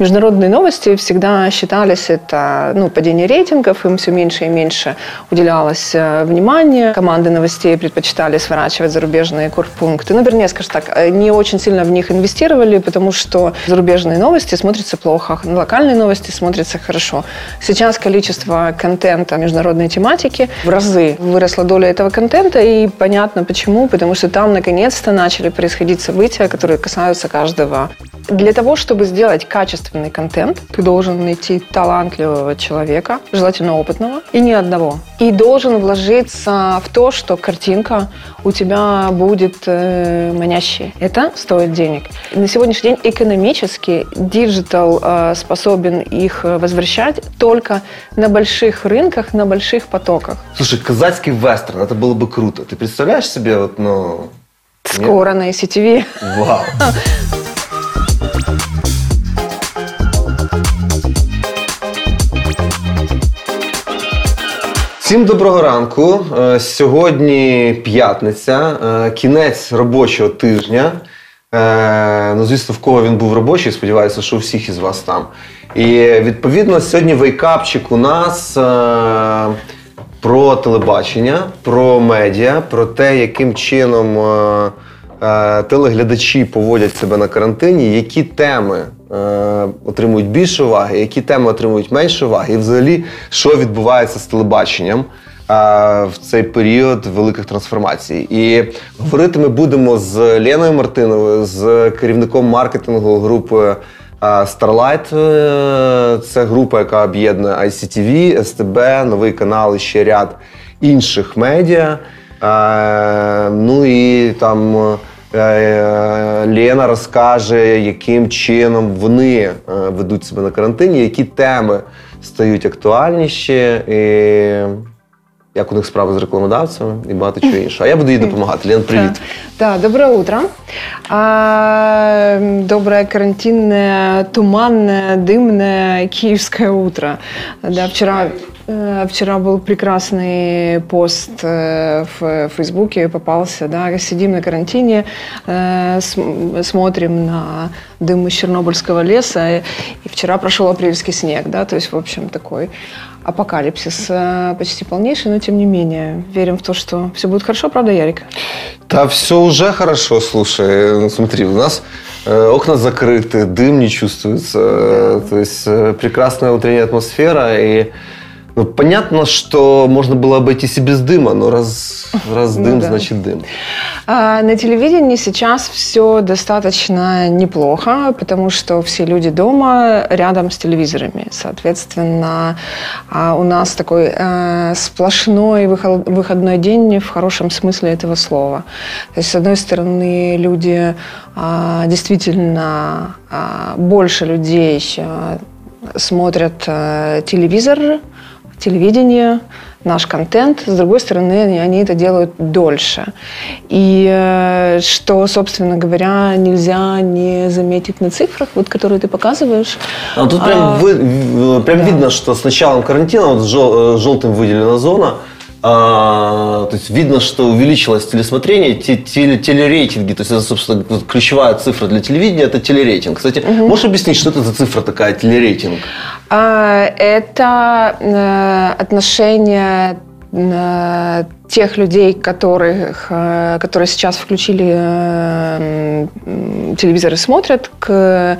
Международные новости всегда считались это ну, падение рейтингов, им все меньше и меньше уделялось э, внимания. Команды новостей предпочитали сворачивать зарубежные курпункты. Ну, вернее, скажем так, э, не очень сильно в них инвестировали, потому что зарубежные новости смотрятся плохо, локальные новости смотрятся хорошо. Сейчас количество контента международной тематики в разы выросла доля этого контента, и понятно почему, потому что там наконец-то начали происходить события, которые касаются каждого. Для того, чтобы сделать качественный качественный контент, ты должен найти талантливого человека, желательно опытного, и не одного. И должен вложиться в то, что картинка у тебя будет э, манящей. Это стоит денег. На сегодняшний день экономически digital э, способен их возвращать только на больших рынках, на больших потоках. Слушай, казацкий вестерн, это было бы круто. Ты представляешь себе вот, ну... Скоро Нет? на ICTV. Вау. Всім доброго ранку. Е, сьогодні п'ятниця, е, кінець робочого тижня. Е, ну, звісно, в кого він був робочий, сподіваюся, що у всіх із вас там. І відповідно сьогодні вейкапчик у нас про телебачення, про медіа, про те, яким чином телеглядачі поводять себе на карантині, які теми отримують більше уваги, які теми отримують менше уваги, і взагалі, що відбувається з телебаченням е, в цей період великих трансформацій. І говорити ми будемо з Леною Мартиновою, з керівником маркетингу групи. Е, Starlight – це група, яка об'єднує ICTV, СТБ, новий канал і ще ряд інших медіа. Ну і там Е, е, Лена розкаже, яким чином вони е, ведуть себе на карантині, які теми стають актуальніші, і як у них справи з рекламодавцями і багато чого іншого. А я буду їй допомагати. Лен, привіт. Да, доброе утро. Доброе карантинное, туманное, дымное киевское утро. Да, вчера Э, вчера был прекрасный пост э, в Фейсбуке, попался, да, сидим на карантине, э, смотрим на дым из Чернобыльского леса, и вчера прошел апрельский снег, да, то есть, в общем, такой апокалипсис почти полнейший, но тем не менее верим в то, что все будет хорошо, правда, Ярик? Да, все уже хорошо, слушай, ну, смотри, у нас окна закрыты, дым не чувствуется, да. то есть прекрасная утренняя атмосфера, и ну, понятно, что можно было обойтись и без дыма, но раз, раз дым, ну, да. значит дым. А, на телевидении сейчас все достаточно неплохо, потому что все люди дома рядом с телевизорами. Соответственно, а, у нас такой а, сплошной выходной день в хорошем смысле этого слова. То есть, с одной стороны, люди а, действительно а, больше людей а, смотрят а, телевизор, телевидение, наш контент. С другой стороны, они это делают дольше. И э, что, собственно говоря, нельзя не заметить на цифрах, вот, которые ты показываешь. А тут прям, а, вы, прям да. видно, что с началом карантина вот жел, желтым выделена зона – а, то есть видно, что увеличилось телесмотрение, теле, телерейтинги. То есть это, собственно, ключевая цифра для телевидения – это телерейтинг. Кстати, угу. можешь объяснить, что это за цифра такая, телерейтинг? А, это э, отношение тех людей, которых, э, которые сейчас включили телевизор и смотрят, к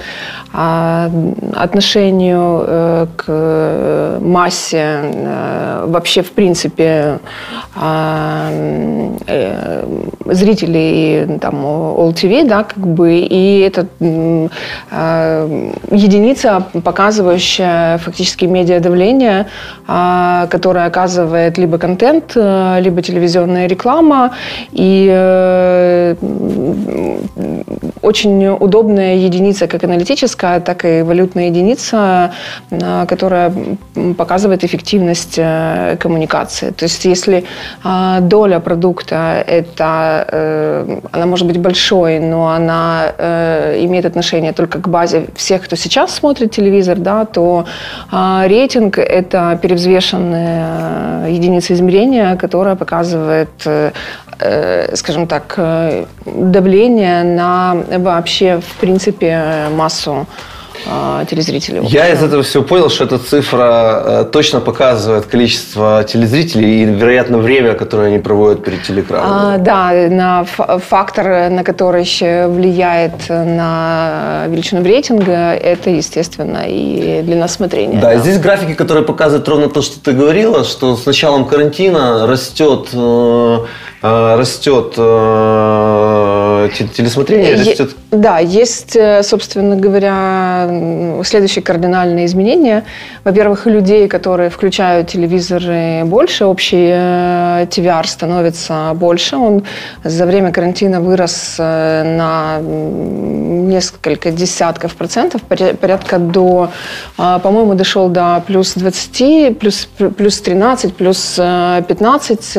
а, отношению э, к массе, э, вообще, в принципе, а, зрителей там, All TV, да, как бы, и это единица, показывающая фактически медиадавление, которое оказывает либо контент, либо телевизионная реклама, и э, очень удобная единица, как аналитическая, так и валютная единица, э, которая показывает эффективность э, коммуникации. То есть если э, доля продукта это, э, она может быть большой, но она э, имеет отношение только к базе всех, кто сейчас смотрит телевизор, да, то э, рейтинг это перевзвешенная единица измерения, которая показывает, э, э, скажем так, э, давление на вообще, в принципе, массу э, телезрителей. Я из этого всего понял, что эта цифра э, точно показывает количество телезрителей и, вероятно, время, которое они проводят перед телеэкраном. А, да, на фактор, на который влияет на величину рейтинга, это, естественно, и длина смотрения. Да, да. здесь графики, которые показывают ровно то, что ты говорила, что с началом карантина растет э, э, растет э, телесмотрение, растет... Да, есть, собственно говоря, следующие кардинальные изменения. Во-первых, людей, которые включают телевизоры больше, общий TVR становится больше. Он за время карантина вырос на несколько десятков процентов, порядка до, по-моему, дошел до плюс 20, плюс, плюс 13, плюс 15,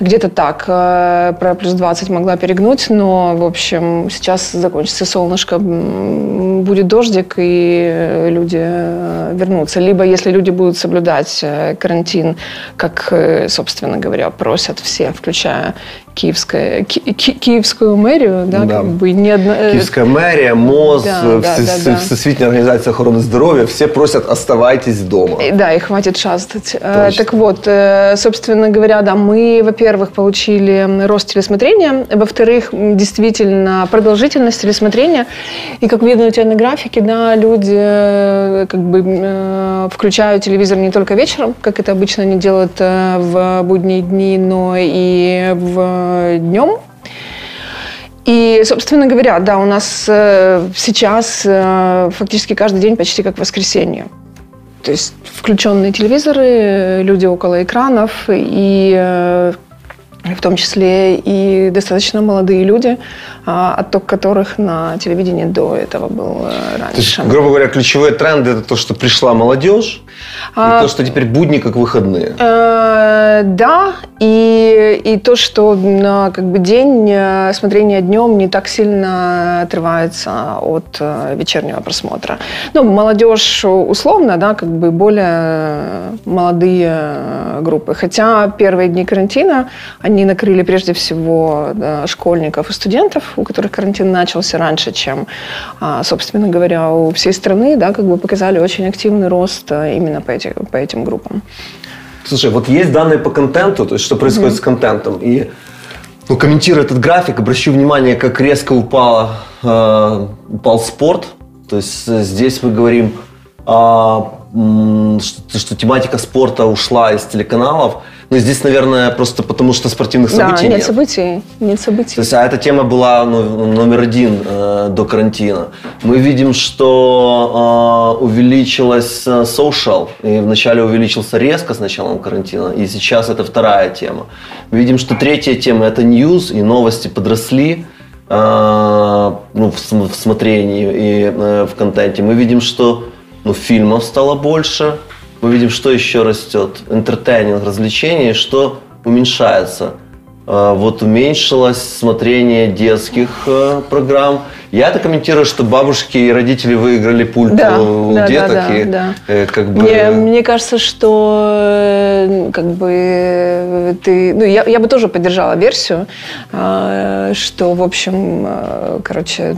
где-то так. Про плюс 20 могла перегнуть, но, в общем, сейчас закончится солнышко, будет дождик, и люди вернутся. Либо, если люди будут соблюдать карантин, как, собственно говоря, просят все, включая Киевская, ки, ки, Киевскую мэрию, да, да. как бы не одна... Э, Киевская мэрия, МОЗ, да, да, да, Всесвітня организация охраны здоровья, все просят оставайтесь дома. Да, и хватит шастать. Э, Точно. Так вот, э, собственно говоря, да, мы, во-первых, получили рост телесмотрения, во-вторых, действительно продолжительность телесмотрения, и как видно у тебя на графике, да, люди как бы включают телевизор не только вечером, как это обычно они делают в будние дни, но и в днем. И, собственно говоря, да, у нас э, сейчас э, фактически каждый день почти как воскресенье. То есть включенные телевизоры, люди около экранов и э, в том числе и достаточно молодые люди, а, отток которых на телевидении до этого был раньше. То есть, грубо говоря, ключевые тренды – это то, что пришла молодежь, а, и то, что теперь будни как выходные. Э, да, и, и то, что на как бы день э, смотрения днем не так сильно отрывается от э, вечернего просмотра. Ну, молодежь условно, да, как бы более молодые группы. Хотя первые дни карантина, они накрыли прежде всего да, школьников и студентов, у которых карантин начался раньше, чем, а, собственно говоря, у всей страны, да, как бы показали очень активный рост именно по, эти, по этим группам. Слушай, вот есть данные по контенту, то есть что происходит mm-hmm. с контентом. И ну, комментируя этот график, обращу внимание, как резко упало, э, упал спорт. То есть здесь мы говорим, э, что, что тематика спорта ушла из телеканалов. Ну, здесь, наверное, просто потому, что спортивных событий да, нет. нет событий, нет событий. То есть, а эта тема была ну, номер один э, до карантина. Мы видим, что э, увеличилась э, social, и вначале увеличился резко с началом карантина, и сейчас это вторая тема. Мы видим, что третья тема – это news, и новости подросли э, ну, в, в смотрении и э, в контенте. Мы видим, что ну, фильмов стало больше, мы видим, что еще растет. Интертейнинг, развлечения, что уменьшается. А, вот уменьшилось смотрение детских э, программ. Я это комментирую, что бабушки и родители выиграли пульт да, у да, деток. Да, да, и, да. Э, как бы... мне, мне кажется, что э, как бы ты... Ну, я, я бы тоже поддержала версию, э, что, в общем, э, короче,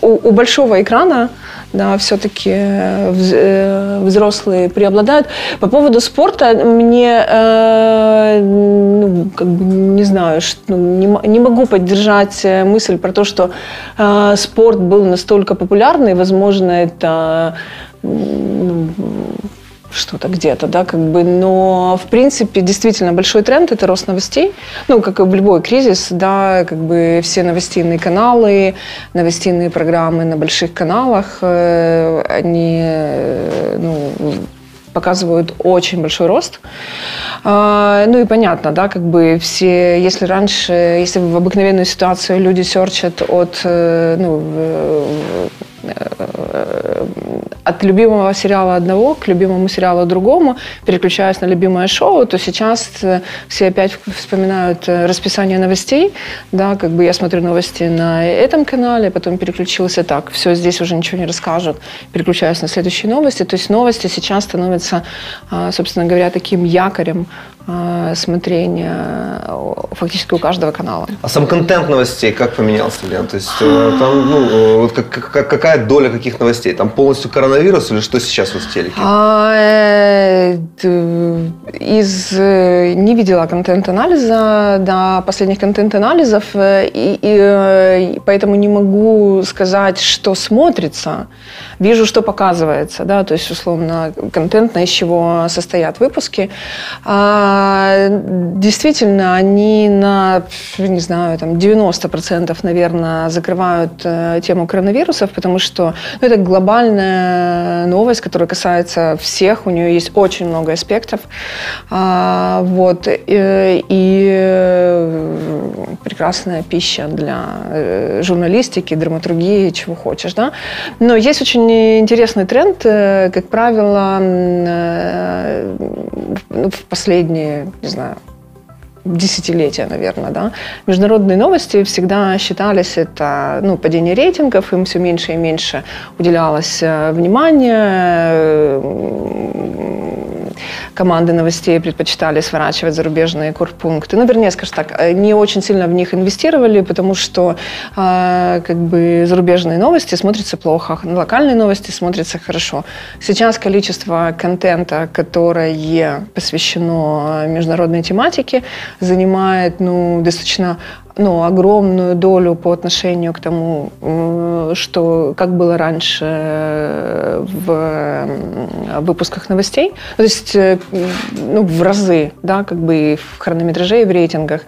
у, у большого экрана да, все-таки э, взрослые преобладают. По поводу спорта мне, э, ну, как бы не знаю, что, ну, не, не могу поддержать э, мысль про то, что э, спорт был настолько популярный, возможно, это ну, что-то где-то, да, как бы, но в принципе действительно большой тренд это рост новостей, ну как и в любой кризис, да, как бы все новостейные каналы, новостейные программы на больших каналах, э, они, э, ну, показывают очень большой рост. А, ну и понятно, да, как бы все, если раньше, если в обыкновенную ситуацию люди серчат от, э, ну, от любимого сериала одного к любимому сериалу другому, переключаюсь на любимое шоу, то сейчас э, все опять вспоминают э, расписание новостей, да, как бы я смотрю новости на этом канале, потом переключился так, все, здесь уже ничего не расскажут, переключаюсь на следующие новости, то есть новости сейчас становятся, а, собственно говоря, таким якорем смотрения фактически у каждого канала. А сам контент новостей как поменялся, Лен? То есть э, там, ну, э, вот как, какая доля каких новостей? Там полностью коронавирус или что сейчас вот в телеке? А, э, из не видела контент-анализа, да, последних контент-анализов, и, и поэтому не могу сказать, что смотрится. Вижу, что показывается, да, то есть условно контентно, из чего состоят выпуски. А, действительно, они на, не знаю, там 90%, наверное, закрывают э, тему коронавирусов, потому что ну, это глобальная новость, которая касается всех, у нее есть очень много аспектов. А, вот, и, и э, прекрасная пища для э, журналистики, драматургии, чего хочешь, да. Но есть очень интересный тренд, как правило, в последние не знаю, десятилетия, наверное, да, международные новости всегда считались это, ну, падение рейтингов, им все меньше и меньше уделялось э, внимания, команды новостей предпочитали сворачивать зарубежные курпункты. Ну, вернее, скажем так, э, не очень сильно в них инвестировали, потому что э, как бы зарубежные новости смотрятся плохо, локальные новости смотрятся хорошо. Сейчас количество контента, которое посвящено международной тематике, занимает ну, достаточно ну, огромную долю по отношению к тому, что как было раньше э, в выпусках новостей. То есть э, ну, в разы, да, как бы и в хронометраже, и в рейтингах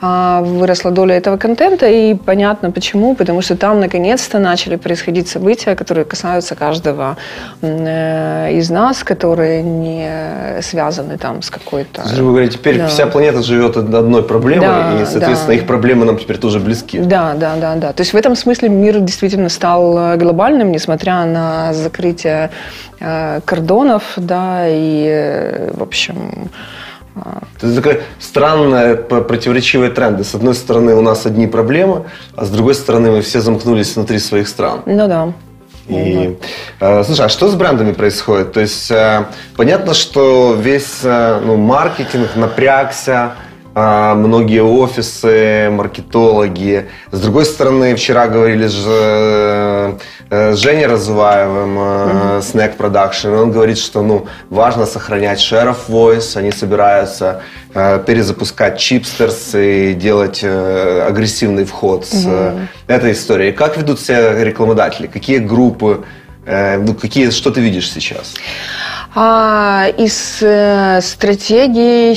а, выросла доля этого контента. И понятно почему, потому что там наконец-то начали происходить события, которые касаются каждого э, из нас, которые не связаны там с какой-то... Вы говорите, теперь да. вся планета живет одной проблемой, да, и, соответственно, да. их проблемы проблемы нам теперь тоже близки. Да, да, да, да. То есть в этом смысле мир действительно стал э, глобальным, несмотря на закрытие э, кордонов, да, и, э, в общем, это такая странная, противоречивые тренды. С одной стороны, у нас одни проблемы, а с другой стороны, мы все замкнулись внутри своих стран. Ну да. И, э, слушай, а что с брендами происходит? То есть э, понятно, что весь э, ну, маркетинг напрягся, многие офисы, маркетологи. С другой стороны, вчера говорили же э, с Женей Разуваевым, mm-hmm. Snack Production, он говорит, что ну, важно сохранять share of voice, они собираются э, перезапускать чипстерс и делать агрессивный вход с mm-hmm. этой историей. Как ведут себя рекламодатели? Какие группы? Ну, какие, что ты видишь сейчас? А, из э, стратегий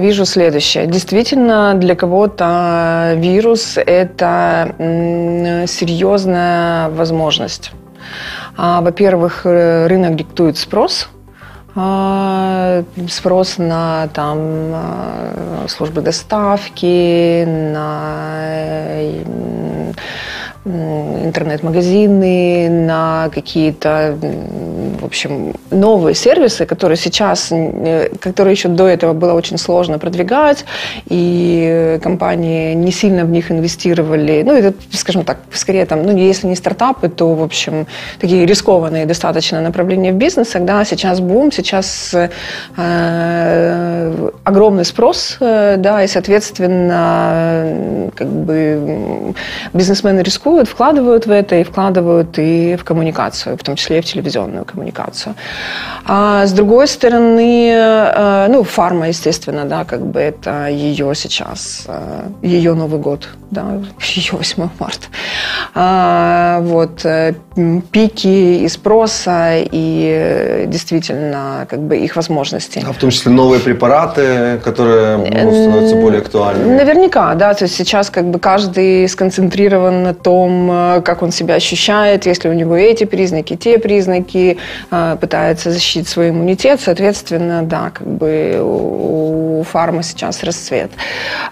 вижу следующее. Действительно, для кого-то вирус – это серьезная возможность. А, во-первых, э, рынок диктует спрос – а, спрос на там а, службы доставки, на интернет-магазины, на какие-то, в общем, новые сервисы, которые сейчас, которые еще до этого было очень сложно продвигать, и компании не сильно в них инвестировали. Ну, это, скажем так, скорее там, ну, если не стартапы, то, в общем, такие рискованные достаточно направления в бизнесах, да, сейчас бум, сейчас э, огромный спрос, э, да, и, соответственно, как бы бизнесмены рискуют, рискуют, вкладывают в это и вкладывают и в коммуникацию, в том числе и в телевизионную коммуникацию. А с другой стороны, э, ну, фарма, естественно, да, как бы это ее сейчас, э, ее Новый год, да, ее 8 марта. А, вот, э, пики и спроса, и действительно, как бы их возможности. А в том числе новые препараты, которые ну, становятся более актуальными? Наверняка, да, то есть сейчас как бы каждый сконцентрирован на том, том, э, как он себя ощущает, если у него эти признаки, те признаки, э, пытается защитить свой иммунитет, соответственно, да, как бы у фармы сейчас расцвет.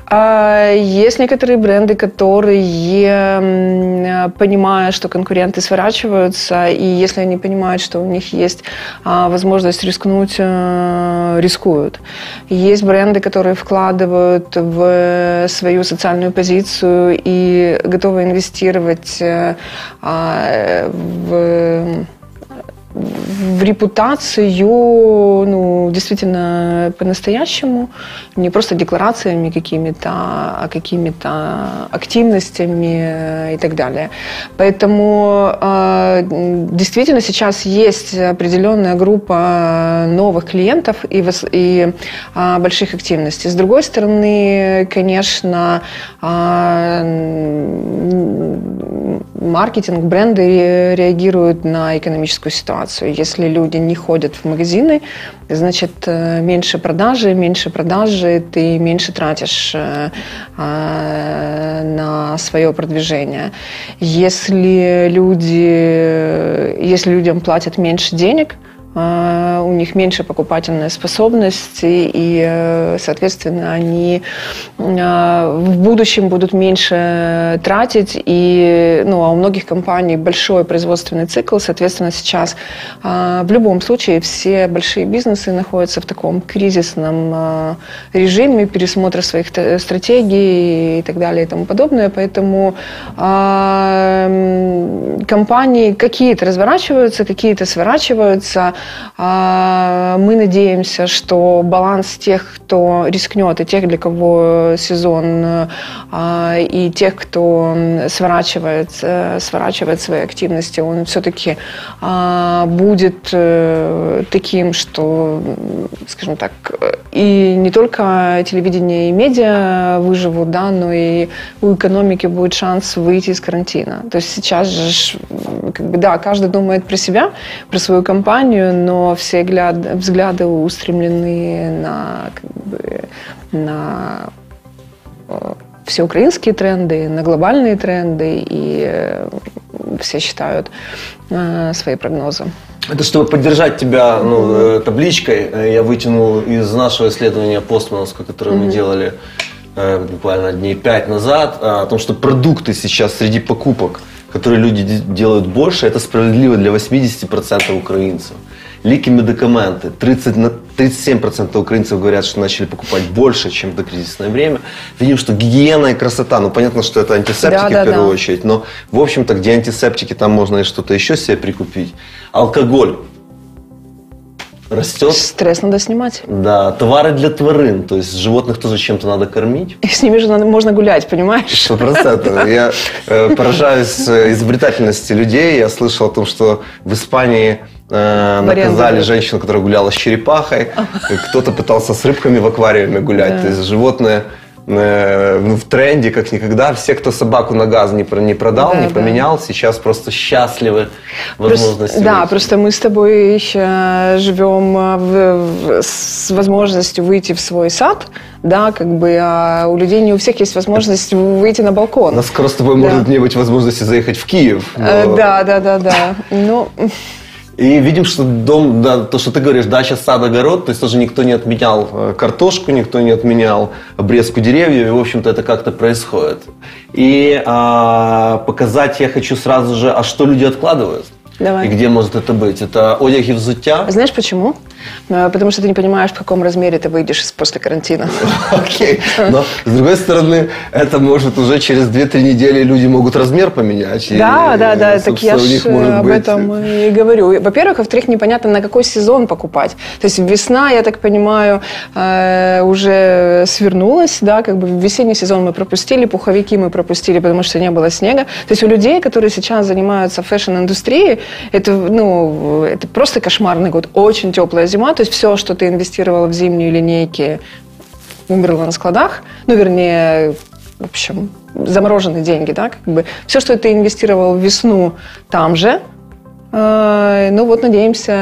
А есть некоторые бренды, которые, понимая, что конкуренты сворачиваются, и если они понимают, что у них есть а, возможность рискнуть, э, рискуют. Есть бренды, которые вкладывают в свою социальную позицию и готовы инвестировать э, а, в в репутацию, ну, действительно, по-настоящему, не просто декларациями какими-то, а какими-то активностями и так далее. Поэтому а, действительно сейчас есть определенная группа новых клиентов и, и больших активностей. С другой стороны, конечно, маркетинг, бренды реагируют на экономическую ситуацию. Если люди не ходят в магазины, значит, э, меньше продажи, меньше продажи, ты меньше тратишь э, а, на свое продвижение. Если люди, если людям платят меньше денег – у них меньше покупательная способность, и, э, соответственно, они а, в будущем будут меньше тратить, и ну, а у многих компаний большой производственный цикл, соответственно, сейчас а, в любом случае все большие бизнесы находятся в таком кризисном режиме пересмотра своих стратегий и так далее и тому подобное, поэтому компании какие-то разворачиваются, какие-то сворачиваются, а, мы надеемся, что баланс тех, кто рискнет, и тех, для кого сезон, а, и тех, кто сворачивает, э, сворачивает свои активности, он все-таки а, будет э, таким, что, скажем так, и не только телевидение и медиа выживут, да, но и у экономики будет шанс выйти из карантина. То есть сейчас же, как бы, да, каждый думает про себя, про свою компанию, но все взгляды устремлены на, как бы, на э, все украинские тренды, на глобальные тренды, и э, все считают э, свои прогнозы. Это чтобы поддержать тебя ну, табличкой, я вытянул из нашего исследования постмановского, которое mm-hmm. мы делали буквально дней пять назад, о том, что продукты сейчас среди покупок, которые люди делают больше, это справедливо для 80% украинцев. Лики медикаменты. 30, 37% украинцев говорят, что начали покупать больше, чем в кризисное время. Видим, что гигиена и красота, ну понятно, что это антисептики да, в первую да. очередь, но в общем-то, где антисептики, там можно и что-то еще себе прикупить. Алкоголь растет. Стресс надо снимать. Да, товары для тварин, то есть животных тоже чем-то надо кормить. И с ними же надо, можно гулять, понимаешь? Сто процентов. Я э, поражаюсь э, изобретательности людей. Я слышал о том, что в Испании э, наказали женщину, которая гуляла с черепахой. Кто-то пытался с рыбками в аквариуме гулять. Да. То есть животные Э, в тренде как никогда. Все, кто собаку на газ не, не продал, да, не поменял, да. сейчас просто счастливы возможностью. Да, просто мы с тобой еще живем э, в, в, с возможностью выйти в свой сад, да, как бы, а у людей не у всех есть возможность выйти на балкон. У нас скоро с тобой да. может не быть возможности заехать в Киев. Э, но... Да, да, да, да. Ну... И видим, что дом, да, то, что ты говоришь, дача, сад, огород, то есть тоже никто не отменял э, картошку, никто не отменял обрезку деревьев, и, в общем-то, это как-то происходит. И а, показать я хочу сразу же, а что люди откладывают? Давай. И где может это быть? Это одяг и взуття? Знаешь почему? Э, потому что ты не понимаешь, в каком размере ты выйдешь после карантина. Окей. Но, с другой стороны, это может уже через 2-3 недели люди могут размер поменять. Да, да, да. Так я же об этом и говорю. Во-первых, во-вторых, непонятно, на какой сезон покупать. То есть весна, я так понимаю, э, уже свернулась, да, как бы весенний сезон мы пропустили, пуховики мы пропустили, потому что не было снега. То есть у людей, которые сейчас занимаются фэшн-индустрией, это, ну, это просто кошмарный год. Очень теплая зима, то есть все, что ты инвестировала в зимние линейки, умерло на складах, ну, вернее, в общем, замороженные деньги, да, как бы все, что ты инвестировал в весну там же, Э, ну вот надеемся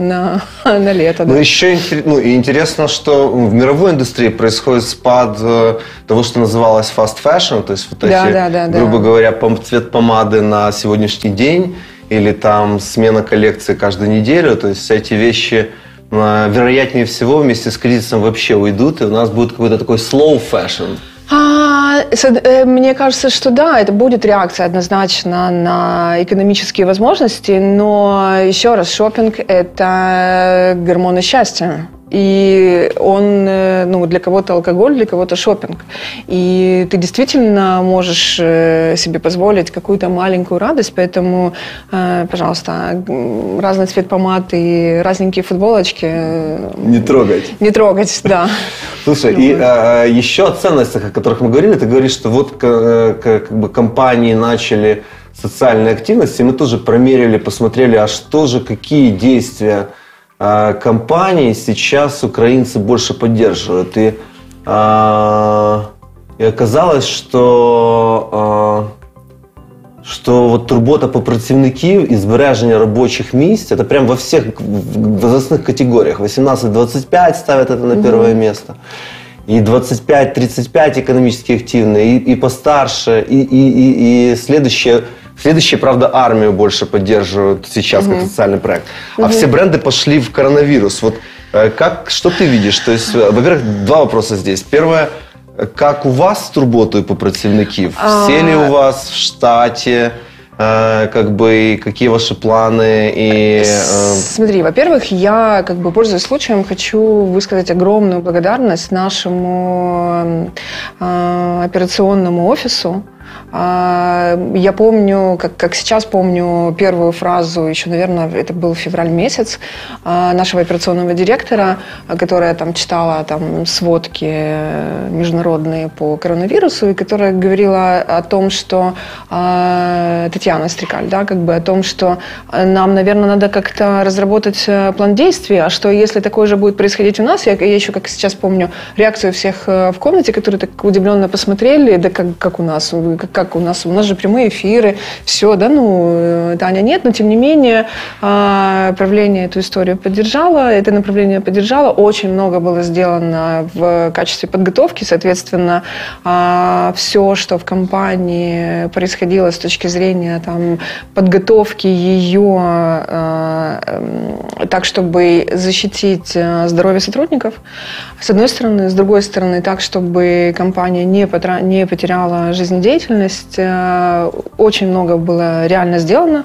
на, на лето. Да. Ну еще ну, и интересно, что в мировой индустрии происходит спад э, того, что называлось fast fashion, то есть вот да, эти, да, да, грубо да. говоря, цвет помады на сегодняшний день или там смена коллекции каждую неделю, то есть эти вещи э, вероятнее всего вместе с кризисом вообще уйдут, и у нас будет какой-то такой slow fashion. А, э, мне кажется, что да, это будет реакция однозначно на экономические возможности, но еще раз, шопинг – это гормоны счастья. И он, э, ну, для кого-то алкоголь, для кого-то шопинг. И ты действительно можешь э, себе позволить какую-то маленькую радость, поэтому, э, пожалуйста, разный цвет помады и разненькие футболочки. Не трогать. Не трогать, да. Слушай, и а, еще о ценностях, о которых мы говорили, ты говоришь, что вот как бы компании начали социальные активности, мы тоже промерили, посмотрели, а что же, какие действия а, компаний сейчас украинцы больше поддерживают. И, а, и оказалось, что, а, что вот турбота по працівників і збереження робочих місць это прям во всех возрастных категориях. 18-25 ставят это на первое mm-hmm. место. И 25-35 экономически активные, и, и постарше, и, и, и, и следующее Следующие, правда, армию больше поддерживают сейчас угу. как социальный проект. Угу. А все бренды пошли в коронавирус. Вот э, как, что ты видишь? То есть, э, во-первых, два вопроса здесь. Первое, как у вас с турботой по працівників? Все ли у вас в штате? Э, как бы какие ваши планы и смотри во-первых я как бы пользуясь случаем хочу высказать огромную благодарность нашему операционному офису а, я помню, как, как сейчас помню первую фразу, еще, наверное, это был февраль месяц, а, нашего операционного директора, которая там читала там сводки международные по коронавирусу, и которая говорила о том, что а, Татьяна Стрикаль, да, как бы о том, что нам, наверное, надо как-то разработать э, план действий, а что если такое же будет происходить у нас, я, я еще как сейчас помню реакцию всех э, в комнате, которые так удивленно посмотрели, да как, как у нас, как, как у нас, у нас же прямые эфиры, все, да, ну, э, Таня нет, но тем не менее а, правление эту историю поддержало, это направление поддержало, очень много было сделано в качестве подготовки, соответственно, а, все, что в компании происходило с точки зрения там, подготовки ее а, эм, так, чтобы защитить э, здоровье сотрудников, с одной стороны, с другой стороны, так, чтобы компания не, потра- не потеряла жизнедеятельность, деятельность. Э, очень много было реально сделано.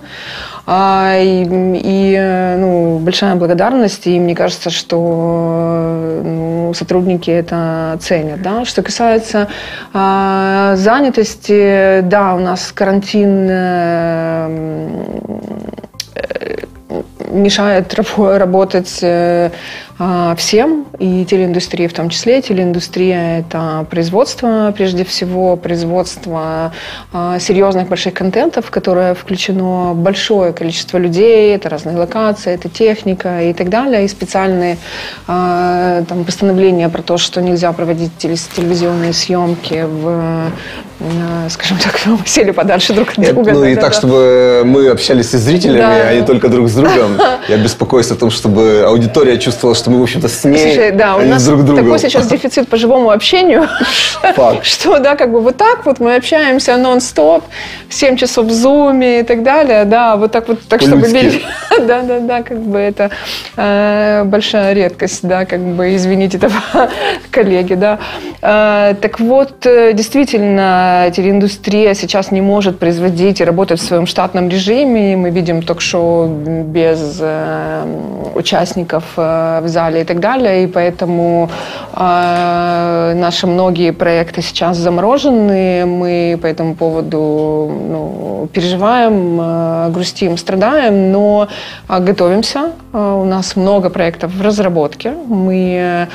А, и, и ну, большая благодарность. И мне кажется, что ну, сотрудники это ценят. Да? Что касается а, занятости, да, у нас карантин э, мешает работать э, всем, и телеиндустрии в том числе. Телеиндустрия – это производство, прежде всего, производство а, серьезных больших контентов, в которое включено большое количество людей, это разные локации, это техника и так далее, и специальные а, там, постановления про то, что нельзя проводить телевизионные съемки в скажем так, сели подальше друг от друга. Ну да, и да, так, да. чтобы мы общались с зрителями, да. а не только друг с другом. Я беспокоюсь о том, чтобы аудитория чувствовала, что мы, в общем-то, с ней, Слушай, да, у а нас друг другом. такой сейчас дефицит по живому общению, что, да, как бы вот так вот мы общаемся нон-стоп, 7 часов в зуме и так далее, да, вот так вот, так чтобы... Да, да, да, как бы это э, большая редкость, да, как бы, извините, коллеги, да. Э, так вот, э, действительно, телеиндустрия сейчас не может производить и работать в своем штатном режиме, мы видим ток-шоу без э, участников в зале и так далее, и поэтому наши многие проекты сейчас заморожены, мы по этому поводу ну, переживаем, грустим, страдаем, но готовимся. У нас много проектов в разработке. Мы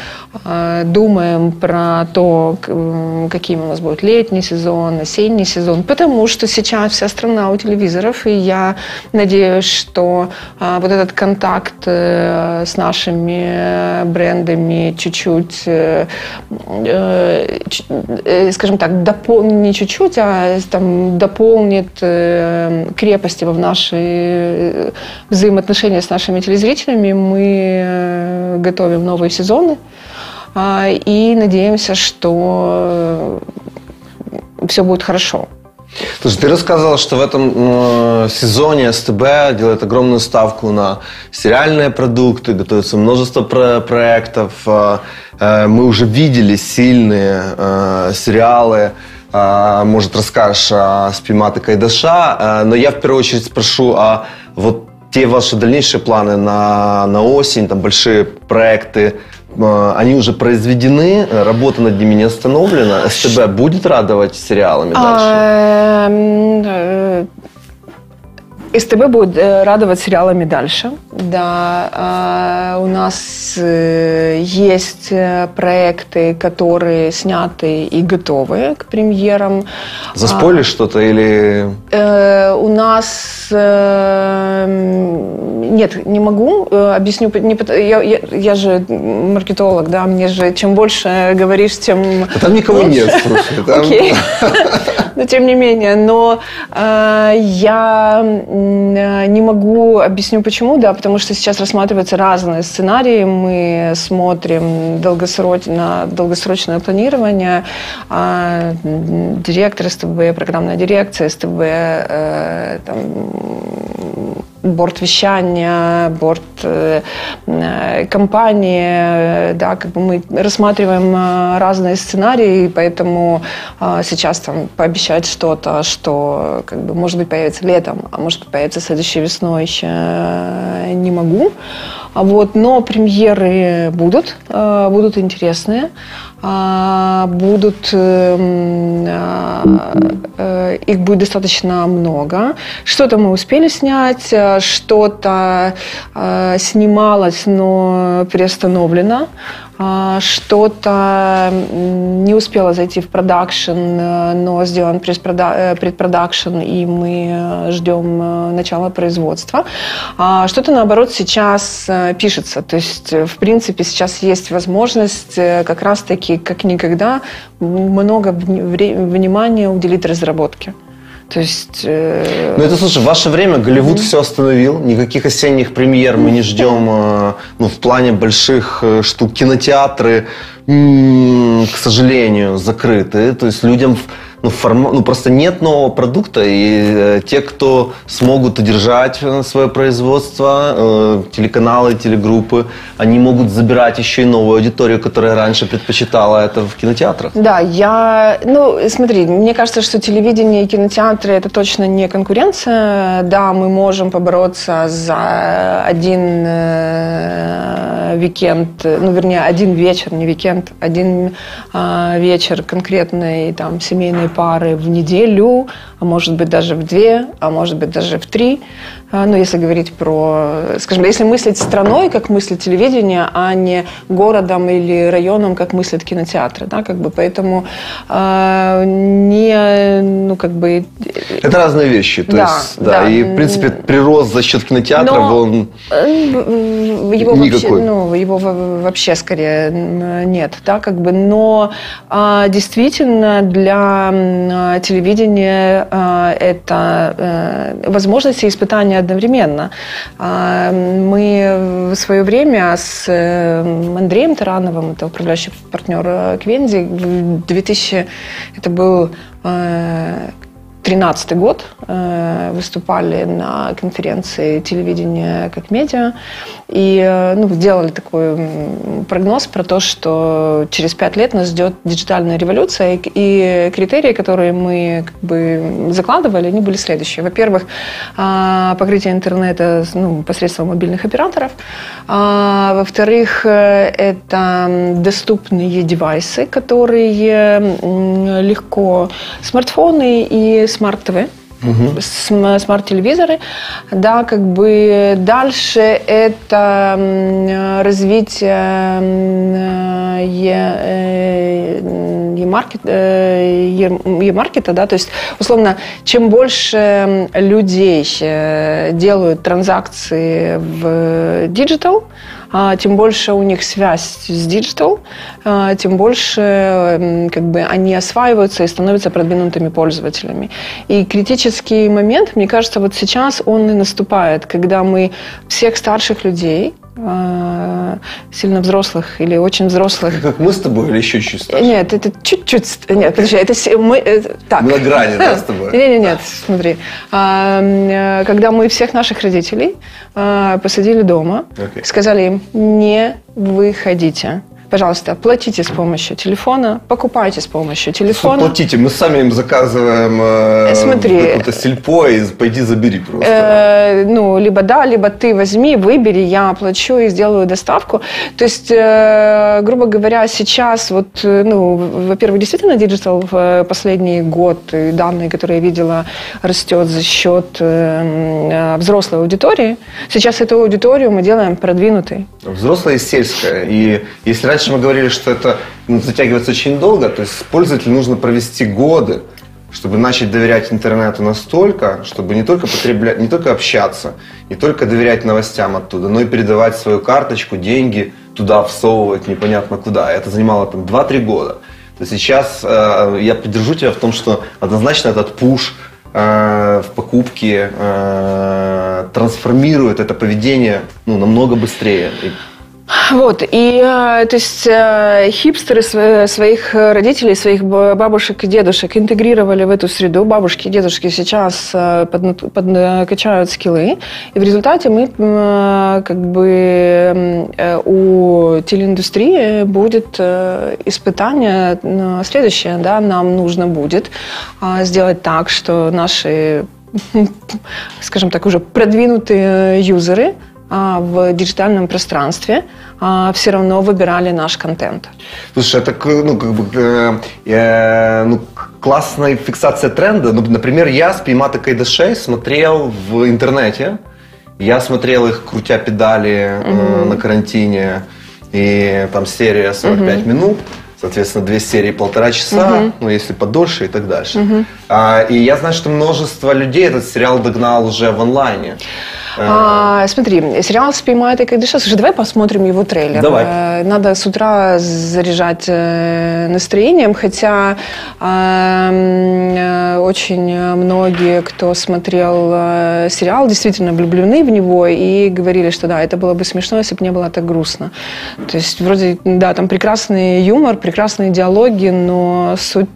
думаем про то, какими у нас будет летний сезон, осенний сезон, потому что сейчас вся страна у телевизоров, и я надеюсь, что э, вот этот контакт э, с нашими брендами чуть-чуть, э, э, скажем так, дополнит, не чуть-чуть, а там дополнит крепости в наши взаимоотношения с нашими телезрителями. Мы готовим новые сезоны а, и надеемся, что все будет хорошо. Слушай, ты рассказывал, что в этом э, сезоне СТБ делает огромную ставку на сериальные продукты, готовится множество про проектов. Э, э, мы уже видели сильные э, сериалы. Э, может, расскажешь о Спимат Кайдаша. Э, но я в первую очередь спрошу, а вот те ваши дальнейшие планы на, на осень, там большие проекты, э, они уже произведены, работа над ними не остановлена. СТБ будет радовать сериалами дальше? А, э, СТБ будет э, радовать сериалами дальше. Да, у нас есть проекты, которые сняты и готовы к премьерам. Заспорили а, что-то или? У нас нет, не могу. Объясню. Не, я, я, я же маркетолог, да, мне же чем больше говоришь, тем а Там никого лучше. нет, слушай. Там... Окей. Но тем не менее, но э, я э, не могу, объясню почему, да, потому что сейчас рассматриваются разные сценарии, мы смотрим долгосроч... на долгосрочное планирование, э, директор СТБ, программная дирекция СТБ, э, там, борт вещания, борт э, э, компании, да, как бы мы рассматриваем э, разные сценарии, поэтому сейчас там пообещать что-то, что как бы может быть появится летом, а может быть появится следующей весной, еще не могу. Вот, но премьеры будут, будут интересные. А, будут, эм, а, э, их будет достаточно много. Что-то мы успели снять, э, что-то э, снималось, но приостановлено. А, что-то не успело зайти в продакшн, но сделан предпродакшн, и мы ждем начала производства. Что-то, наоборот, сейчас пишется. То есть, в принципе, сейчас есть возможность как раз-таки, как никогда, много внимания уделить разработке. То есть... Э... Ну это, слушай, в ваше время Голливуд mm-hmm. все остановил. Никаких осенних премьер мы не ждем э, ну, в плане больших э, штук. Кинотеатры, м- к сожалению, закрыты. То есть людям ну, форма, ну, просто нет нового продукта, и э, те, кто смогут удержать э, свое производство, э, телеканалы, телегруппы, они могут забирать еще и новую аудиторию, которая раньше предпочитала это в кинотеатрах. Да, я, ну, смотри, мне кажется, что телевидение и кинотеатры это точно не конкуренция. Да, мы можем побороться за один э, викенд, ну, вернее, один вечер, не викенд, один э, вечер конкретной там семейной пары в неделю, а может быть даже в две, а может быть даже в три. А, ну, если говорить про, скажем, если мыслить страной, как мыслит телевидение, а не городом или районом, как мыслят кинотеатры, да, как бы, поэтому э, не, ну, как бы... Это разные вещи, то да, есть, да, да, и, в принципе, прирост за счет кинотеатров, Но он э, его никакой. Вообще, ну, его вообще, скорее, нет, да, как бы, но э, действительно для телевидения э, это э, возможности испытания одновременно. А, мы в свое время с э, Андреем Тарановым, это управляющий партнер Квенди, в 2000, это был 2013 год э, выступали на конференции телевидения как медиа и э, ну, сделали такой прогноз про то, что через пять лет нас ждет диджитальная революция и критерии, которые мы как бы закладывали, они были следующие. Во-первых, а, покрытие интернета ну, посредством мобильных операторов. А, во-вторых, э, это доступные девайсы, которые легко смартфоны и смарт-ТВ, угу. смарт-телевизоры. Да, как бы дальше это развитие e-market а, e да, то есть, условно, чем больше людей э, делают транзакции в digital, а, тем больше у них связь с digital, а, тем больше как бы они осваиваются и становятся продвинутыми пользователями. И критический момент, мне кажется, вот сейчас он и наступает, когда мы всех старших людей а, сильно взрослых или очень взрослых. Как мы с тобой или еще чуть старше? Нет, это чуть-чуть. Нет, подожди, это мы это, так. На грани, да, с тобой? Нет, нет, нет, смотри. А, э, когда мы всех наших родителей посадили дома, okay. сказали им, не выходите пожалуйста, платите с помощью телефона, покупайте с помощью телефона. Платите, мы сами им заказываем э, Смотри, какое-то сельпо и пойди забери просто. Э, ну, либо да, либо ты возьми, выбери, я оплачу и сделаю доставку. То есть, э, грубо говоря, сейчас вот, э, ну, во-первых, действительно digital в последний год, и данные, которые я видела, растет за счет э, э, взрослой аудитории. Сейчас эту аудиторию мы делаем продвинутой. Взрослая и сельская. И если раньше раньше мы говорили, что это ну, затягивается очень долго, то есть пользователю нужно провести годы, чтобы начать доверять интернету настолько, чтобы не только потреблять, не только общаться, не только доверять новостям оттуда, но и передавать свою карточку, деньги туда всовывать непонятно куда. Это занимало там 2-3 года. То сейчас э, я поддержу тебя в том, что однозначно этот пуш э, в покупке э, трансформирует это поведение ну, намного быстрее. Вот, и э, то есть э, хипстеры своих родителей, своих бабушек и дедушек интегрировали в эту среду. Бабушки и дедушки сейчас э, подкачают скиллы, и в результате мы как бы у телеиндустрии будет испытание следующее, да, нам нужно будет сделать так, что наши скажем так, уже продвинутые юзеры – в диджитальном пространстве а, все равно выбирали наш контент. Слушай, это ну, как бы, э, э, ну, классная фиксация тренда. Ну, например, я с Пеймата Кайдашей смотрел в интернете. Я смотрел их, крутя педали э, на карантине. И там серия 45 угу. минут соответственно, две серии полтора часа, угу. ну, если подольше и так дальше. Угу. А, и я знаю, что множество людей этот сериал догнал уже в онлайне. А, смотри, сериал «Спеймай и как дышать». Слушай, давай посмотрим его трейлер. Давай. Э, надо с утра заряжать э, настроением, хотя э, очень многие, кто смотрел сериал, действительно влюблены в него и говорили, что да, это было бы смешно, если бы не было так грустно. То есть вроде, да, там прекрасный юмор, прекрасные диалоги, но суть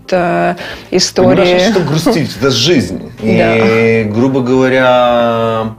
истории... Понимаешь, что грустить? Это жизнь. И, грубо говоря,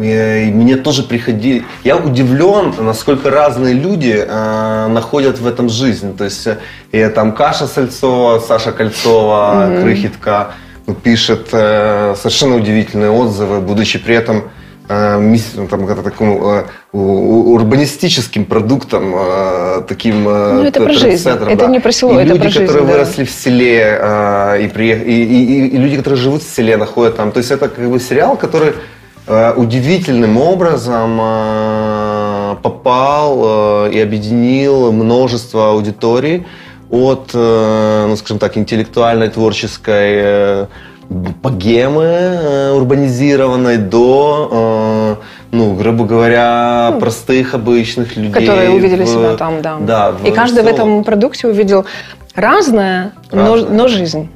мне тоже приходили... Я удивлен, насколько разные люди э, находят в этом жизнь. То есть и там Каша Сальцова, Саша Кольцова, mm-hmm. Крыхитка ну, пишет э, совершенно удивительные отзывы, будучи при этом э, ну, там, таким э, урбанистическим продуктом, э, таким э, ну, это про жизнь. Это да. не про село, и это люди, про жизнь, которые да. выросли в селе, э, и, приех... и, и, и, люди, которые живут в селе, находят там. То есть это как бы сериал, который Э, удивительным образом э, попал э, и объединил множество аудиторий от, ну, скажем так, интеллектуальной, творческой богемы урбанизированной до, ну, грубо говоря, ну, простых, обычных людей. Которые увидели в, себя там, да. да и каждый в этом продукте увидел разное, разное. Но, но жизнь.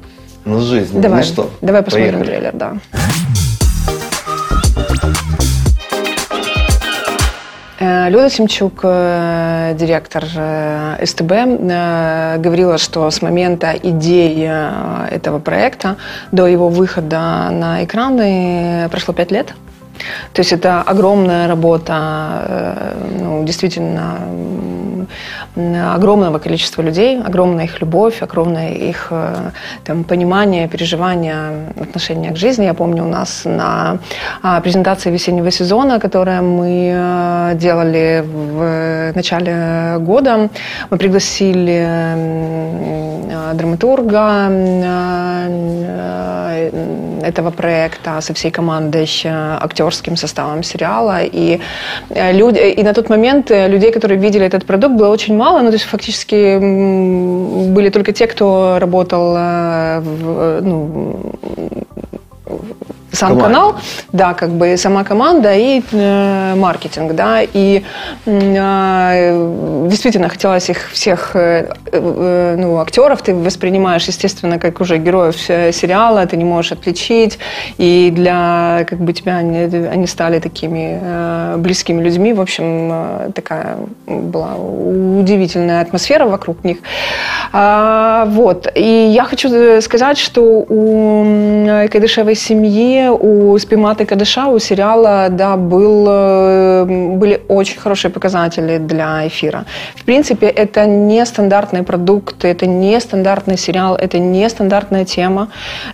Но жизнь. Давай, ну что, давай посмотрим поехали. трейлер, да. Люда Семчук, э, директор э, СТБ, говорила, что с момента идеи этого проекта до его выхода на экраны прошло пять лет. То есть это огромная работа, ну, действительно огромного количества людей, огромная их любовь, огромное их там, понимание, переживание, отношение к жизни. Я помню у нас на а, презентации весеннего сезона, которую мы делали в начале года, мы пригласили драматурга этого проекта со всей командой, актерским составом сериала. И, э, люди, и на тот момент э, людей, которые видели этот продукт, было очень мало. Ну, то есть фактически были только те, кто работал э, ну, сам Команда. канал, да, как бы сама команда и э, маркетинг, да, и э, действительно хотелось их всех, э, э, ну, актеров ты воспринимаешь, естественно, как уже героев э, сериала, ты не можешь отличить, и для, как бы, тебя они, они стали такими э, близкими людьми, в общем, э, такая была удивительная атмосфера вокруг них. А, вот, и я хочу э, сказать, что у м, Кайдышевой семьи, у Спиматы Кадыша, у сериала, да, был, э, были очень хорошие показатели для эфира. В принципе, это не стандартный продукт, это не стандартный сериал, это не стандартная тема.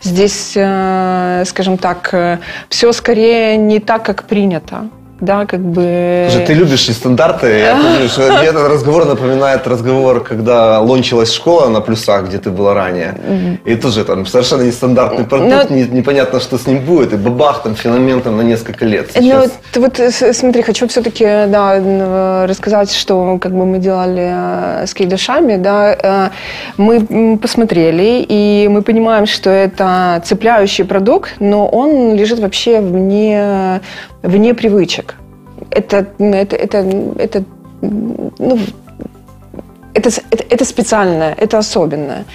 Здесь, э, скажем так, все скорее не так, как принято. Да, как бы... Слушай, ты любишь нестандарты. Я мне этот разговор напоминает разговор, когда лончилась школа на плюсах, где ты была ранее. И тоже там совершенно нестандартный продукт, Но- не- непонятно, что с ним будет. И бабах, там феномен там на несколько лет. Ну, Сейчас ты вот э, смотри, хочу все-таки да, э, рассказать, что как бы мы делали э, с кейдышами, да, мы посмотрели, и мы понимаем, что это цепляющий продукт, но он лежит вообще вне, вне привычек. Это, это, это, это, ну, это, это, это специальное, это особенное.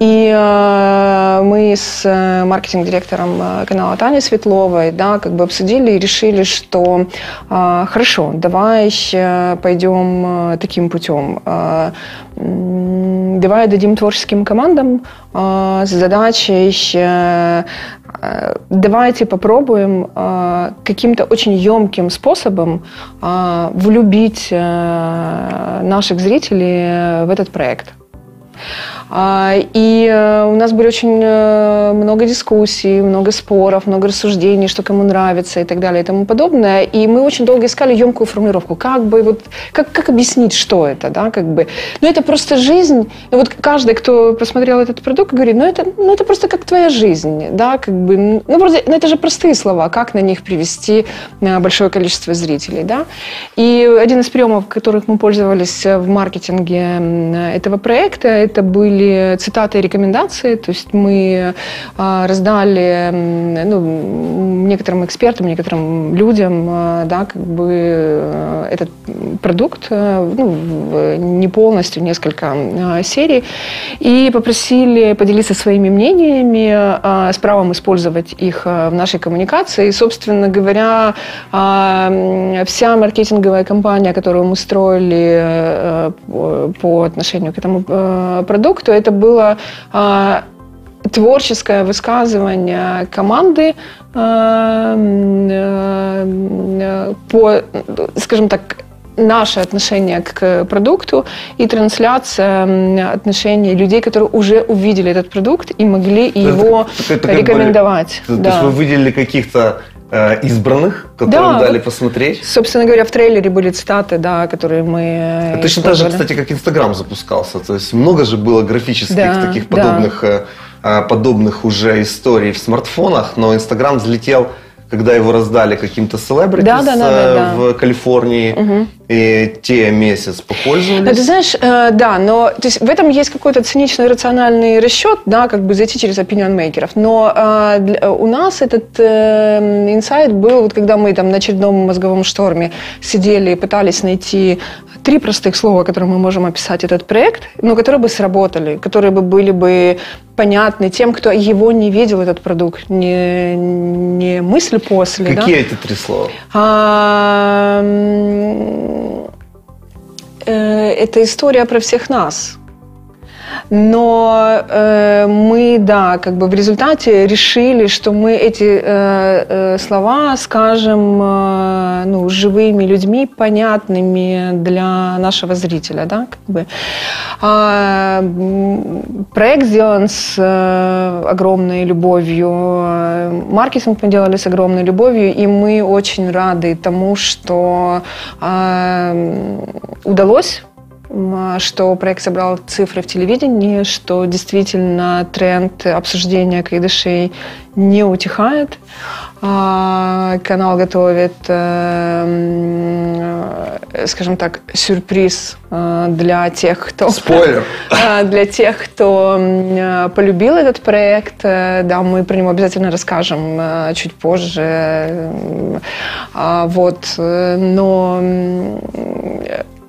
И э, мы с э, маркетинг-директором э, канала Таней Светловой да, как бы обсудили и решили, что э, хорошо, давай э, пойдем таким путем. Э, давай дадим творческим командам э, с задачей э, давайте попробуем э, каким-то очень емким способом э, влюбить э, наших зрителей в этот проект. А, И э, у нас были очень э, много дискуссий, много споров, много рассуждений, что кому нравится и так далее и тому подобное. И мы очень долго искали емкую формулировку, как бы вот, как, как объяснить, что это, да, как бы. Ну, это просто жизнь. И вот каждый, кто посмотрел этот продукт, говорит, ну, это, ну, это просто как твоя жизнь, да, как бы. Ну, просто, ну, это же простые слова, как на них привести э, большое количество зрителей, да. И один из приемов, которых мы пользовались в маркетинге этого проекта, это были цитаты и рекомендации. То есть мы а, раздали ну, некоторым экспертам, некоторым людям, а, да, как бы э, этот продукт, э, ну, не полностью, несколько а, серий, и попросили поделиться своими мнениями с правом использовать их а, в нашей коммуникации. И, собственно говоря, вся маркетинговая кампания, которую мы строили э, по- отношению к этому э, продукту, это было а, творческое высказывание команды э, по, скажем так, наше отношение к продукту и трансляция отношений людей, которые уже увидели этот продукт и могли Это- его это как бы- рекомендовать. То, то Да. есть вы выделили каких-то избранных, которым Да, дали посмотреть? Собственно говоря, в трейлере были цитаты, да, которые мы Это точно так же, кстати, как Инстаграм запускался. То есть много же было графических Да, таких да. подобных, э, э, подобных уже историй в смартфонах, но Инстаграм взлетел, когда его раздали каким-то селебритис Да, да, да, да, да. в Калифорнии, и те месяц Ну, попользовались. ты знаешь, э, да, но то есть в этом есть какой-то циничный рациональный расчет, да, как бы зайти через опинион-мейкеров. Но э, для- у нас этот э, инсайт был, вот когда мы там на очередном мозговом шторме сидели и пытались найти три простых слова, которыми мы можем описать этот проект, но которые бы сработали, которые бы были бы понятны тем, кто его не видел, этот продукт, не, не мысль после. да. Какие эти три слова? А, э, это история про всех нас. Но э, мы, да, как бы в результате решили, что мы эти э, э, слова скажем э, ну, живыми людьми, понятными для нашего зрителя, да, как бы. А, проект сделан с э, огромной любовью, э, маркетинг мы делали с огромной любовью, и мы очень рады тому, что м, удалось что проект собрал цифры в телевидении, что действительно тренд обсуждения кайдышей не утихает. А, Канал готовит э, скажем так, сюрприз э, для тех, кто... Спойлер! Э, для тех, кто э, полюбил этот проект. Да, мы про него обязательно расскажем чуть позже. А, Вот. Но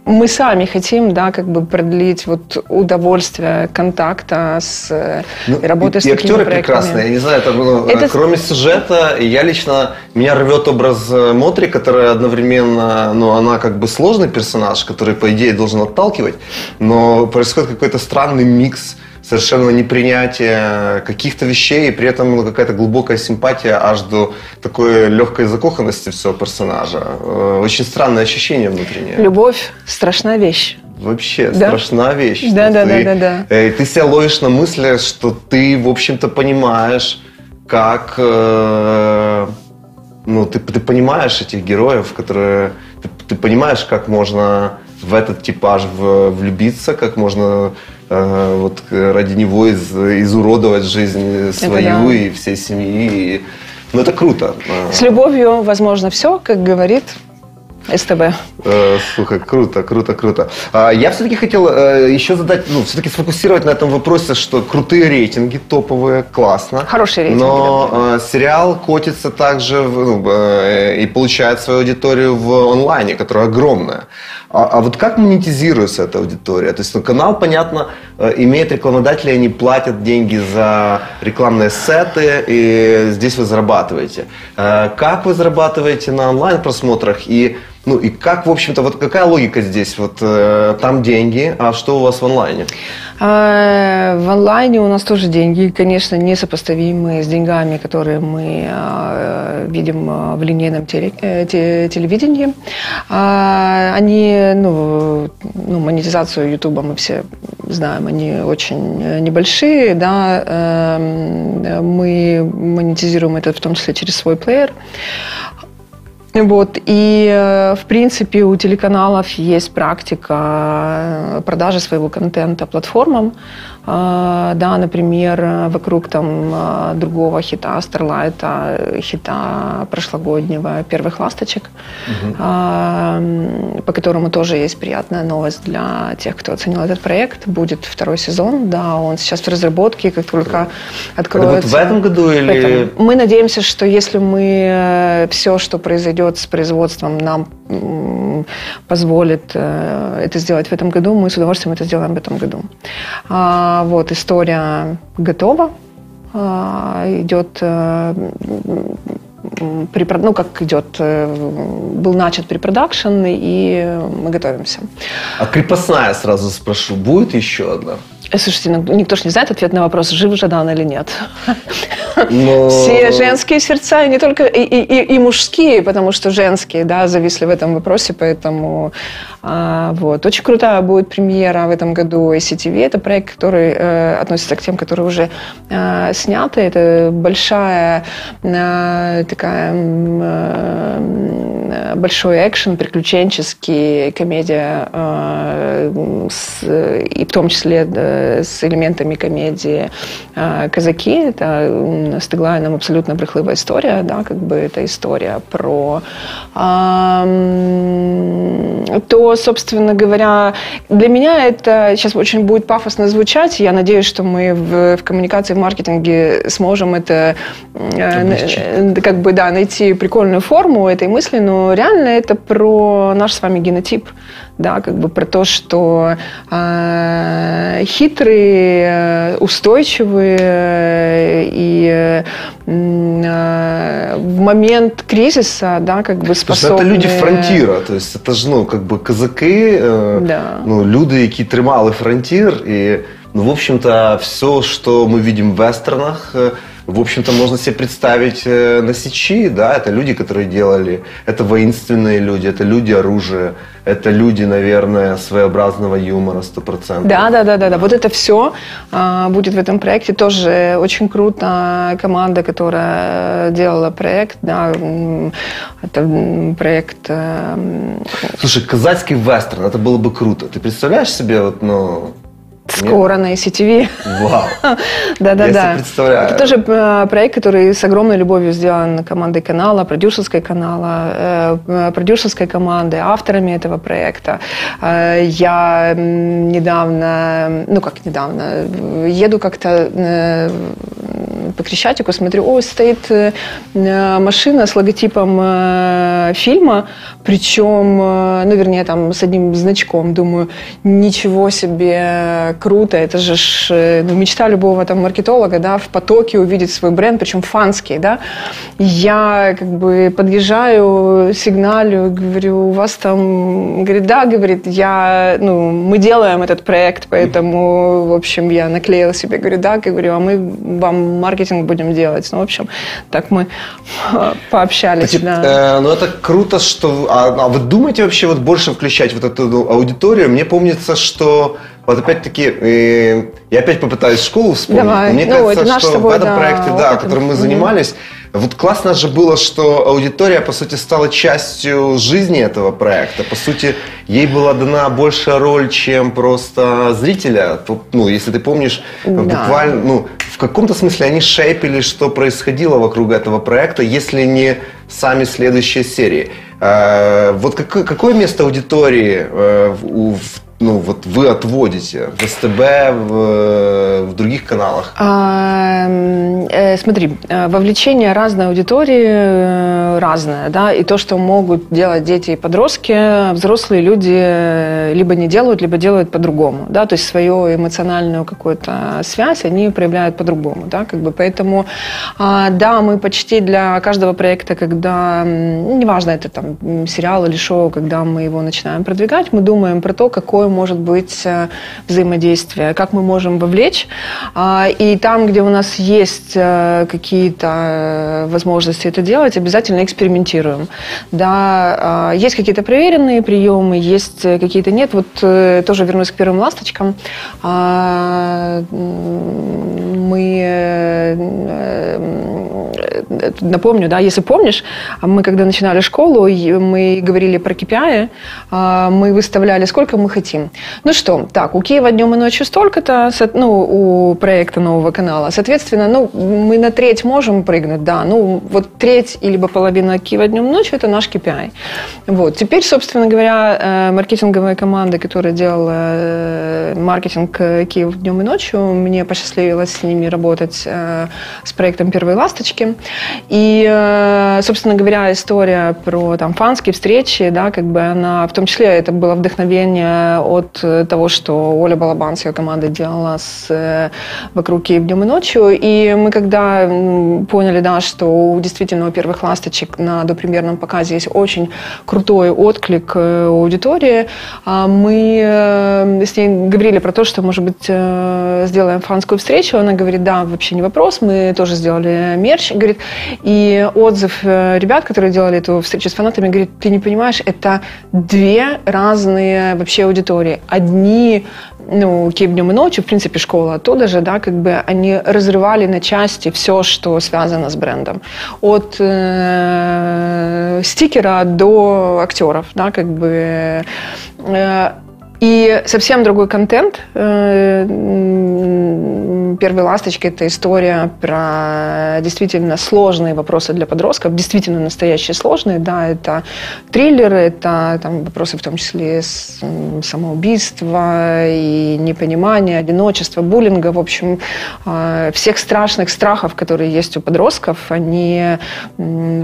мы сами хотим, да, как бы продлить вот удовольствие контакта с э, Ну, и работы и, с и такими актеры проектами. прекрасные. Я не знаю, это, ну, Это- э, кроме сюжета, я лично меня рвет образ э, Мотри, которая одновременно, ну, она как бы сложный персонаж, который по идее должен отталкивать, но происходит какой-то странный микс совершенно непринятие каких-то вещей, и при этом ну, какая-то глубокая симпатия аж до такой легкой закоханности всего персонажа. Э, Очень странное ощущение внутреннее. Любовь – страшная вещь. Вообще, Да. страшна вещь. Да, да, ты, да, да, да. э, ты себя ловишь на мысли, что ты, в общем-то, понимаешь, как... э, ну, ты, ты понимаешь этих героев, которые... Ты, ты понимаешь, как можно в этот типаж в- влюбиться, как можно э, вот э, ради него из, изуродовать жизнь свою да. и всей семьи. И- ну, это круто. С любовью возможно все, как говорит СТБ. Э, Слушай, круто, круто, круто. А, Я все-таки хотел э, еще задать, ну, все-таки сфокусировать на этом вопросе, что крутые рейтинги, топовые, классно. Хорошие рейтинги, Но э, сериал котится также в- ну, э, и получает свою аудиторию в онлайне, которая огромная. А, а вот как монетизируется эта аудитория? То есть ну, канал, понятно, э, имеет рекламодатели, они платят деньги за рекламные сеты, и здесь вы зарабатываете. Э, Как вы зарабатываете на онлайн-просмотрах? И ну и как, в общем-то, вот какая логика здесь? Вот э, там деньги, а что у вас в онлайне? А, В онлайне у нас тоже деньги, конечно, несопоставимые с деньгами, которые мы а, видим а, в линейном теле- э, те- телевидении. А, Они, ну, ну, монетизацию Ютуба мы все знаем, они очень э, небольшие, да, Эм, мы монетизируем это в том числе через свой плеер. Вот. И, э, в принципе, у телеканалов есть практика э, продажи своего контента платформам. Э, Да, например, э, вокруг там э, другого хита Старлайта, э, хита прошлогоднего «Первых ласточек», э, м, по которому тоже есть приятная новость для тех, кто оценил этот проект. Будет второй сезон, да, он сейчас в разработке, как только Это откроется... будет в этом году или... Поэтому мы надеемся, что если мы все, что произойдет с производством, нам позволит э, это сделать в этом году, мы с удовольствием это сделаем в этом году. А, вот история готова, А, идет э, ну как идет, э, был начат препродакшн, и мы готовимся. А крепостная, сразу спрошу, будет еще одна? Э, Слушайте, ну, никто же не знает ответ на вопрос, жив Жадан или нет. Но... Все женские сердца, и не только и, и- и- мужские, потому что женские, да, зависли в этом вопросе, поэтому а, вот. Очень крутая будет премьера в этом году ICTV. Это проект, который э, относится к тем, которые уже э, сняты. Это большая э, такая э, большой экшен, приключенческий, комедия, э, с- и в том числе э, с элементами комедии э, «Казаки». Это с Теглайном абсолютно брехливая история, да, как бы это история про а, то, собственно говоря, для меня это сейчас очень будет пафосно звучать. Я надеюсь, что мы в, в коммуникации, в маркетинге сможем это э, Облегчить. э, как бы, да, найти прикольную форму этой мысли, но реально это про наш с вами генотип, да, как бы про то, что э, хитрые, э, устойчивые э, и э, м, э, в момент кризиса, да, как бы Слушай, способны... это люди фронтіра, то есть это ж ну, как бы казаки, е, Да. ну, люди, які тримали фронтір. І, ну, в общем-то, все, что мы видим в вестернах, е, в общем-то, можно себе представить э, на сечи, да, это люди, которые делали, это воинственные люди, это люди оружия, это люди, наверное, своеобразного юмора 100%. Да, да, да, да, да. Вот это все будет в этом проекте. Тоже очень круто. Команда, которая делала проект, да, это проект. э, Слушай, казацкий вестерн, это было бы круто. Ты представляешь себе, вот, ну, Скоро на ICTV. Вау. Да-да-да. Представляю. Это тоже э, проект, который с огромной любовью сделан командой канала, продюсерской канала, э, продюсерской команды, авторами этого проекта. Э, я недавно, ну как недавно, еду как-то по Крещатику, смотрю, о, стоит машина с логотипом фильма, причем, ну, вернее, там с одним значком. Думаю, ничего себе, круто, это же ж, ну, мечта любого там маркетолога, да, в потоке увидеть свой бренд, причем фанский, да. Я как бы подъезжаю, сигналю, говорю, у вас там, говорит, да, говорит, я, ну, мы делаем этот проект, поэтому, в общем, я наклеила себе, говорю, да, говорю, а мы вам маркетинг будем делать. Ну, в общем, так мы пообщались. Так, да. э, ну, это круто, что... А, а вы думаете вообще вот больше включать вот эту аудиторию? Мне помнится, что вот опять-таки, э, я опять попытаюсь школу вспомнить. Давай. Мне ну, кажется, что в этом да, проекте, да, которым мы занимались. Вот классно же было, что аудитория, по сути, стала частью жизни этого проекта. По сути, ей была дана большая роль, чем просто зрителя. Ну, если ты помнишь, да. буквально, ну, в каком-то смысле они шейпили, что происходило вокруг этого проекта, если не сами следующие серии. Э, вот какое, какое место аудитории э, в ну, вот вы отводите в СТБ, в, в других каналах? А, э, смотри, э, вовлечение разной аудитории э, разное, да, и то, что могут делать дети и подростки, взрослые люди э, либо не делают, либо делают по-другому, да, то есть свою эмоциональную какую-то связь они проявляют по-другому, да, как бы, поэтому, а, да, мы почти для каждого проекта, когда, неважно, это там сериал или шоу, когда мы его начинаем продвигать, мы думаем про то, какой может быть э, взаимодействие, как мы можем вовлечь. А, и там, где у нас есть э, какие-то э, возможности это делать, обязательно экспериментируем. Да, а, есть какие-то проверенные приемы, есть какие-то нет. Вот тоже вернусь к первым ласточкам. А, мы напомню, да, если помнишь, мы когда начинали школу, мы говорили про KPI, мы выставляли, сколько мы хотим хотим. Ну что, так, у Киева днем и ночью столько-то, ну, у проекта нового канала. Соответственно, ну, мы на треть можем прыгнуть, да. Ну, вот треть или половина Киева днем и ночью – это наш KPI. Вот. Теперь, собственно говоря, э, маркетинговая команда, которая делала э, маркетинг э, Киев днем и ночью, мне посчастливилось с ними работать с проектом «Первые ласточки». И, собственно говоря, история про там фанские встречи, да, как бы она, в том числе это было вдохновение от э, того, что Оля Балабан с ее командой делала с, э, вокруг Киев днем и ночью. И мы когда поняли, да, что у действительно у первых ласточек на допремьерном показе есть очень крутой отклик э, у аудитории, а мы с ней говорили про то, что, может быть, сделаем фанскую встречу. Она говорит, да, вообще не вопрос, мы тоже сделали мерч. Говорит, и отзыв ребят, которые делали эту встречу с фанатами, говорит, ты не понимаешь, это две разные вообще аудитории. Одни, ну, Киев днем и ночью, в принципе, школа оттуда же, да, как бы они разрывали на части все, что связано с брендом. От э, стикера до актеров, да, как бы э, и совсем другой контент. Э, Первые ласточки – это история про действительно сложные вопросы для подростков, действительно настоящие сложные. Да, это триллеры, это там, вопросы в том числе самоубийства и непонимания, одиночества, буллинга. В общем, э, всех страшных страхов, которые есть у подростков, они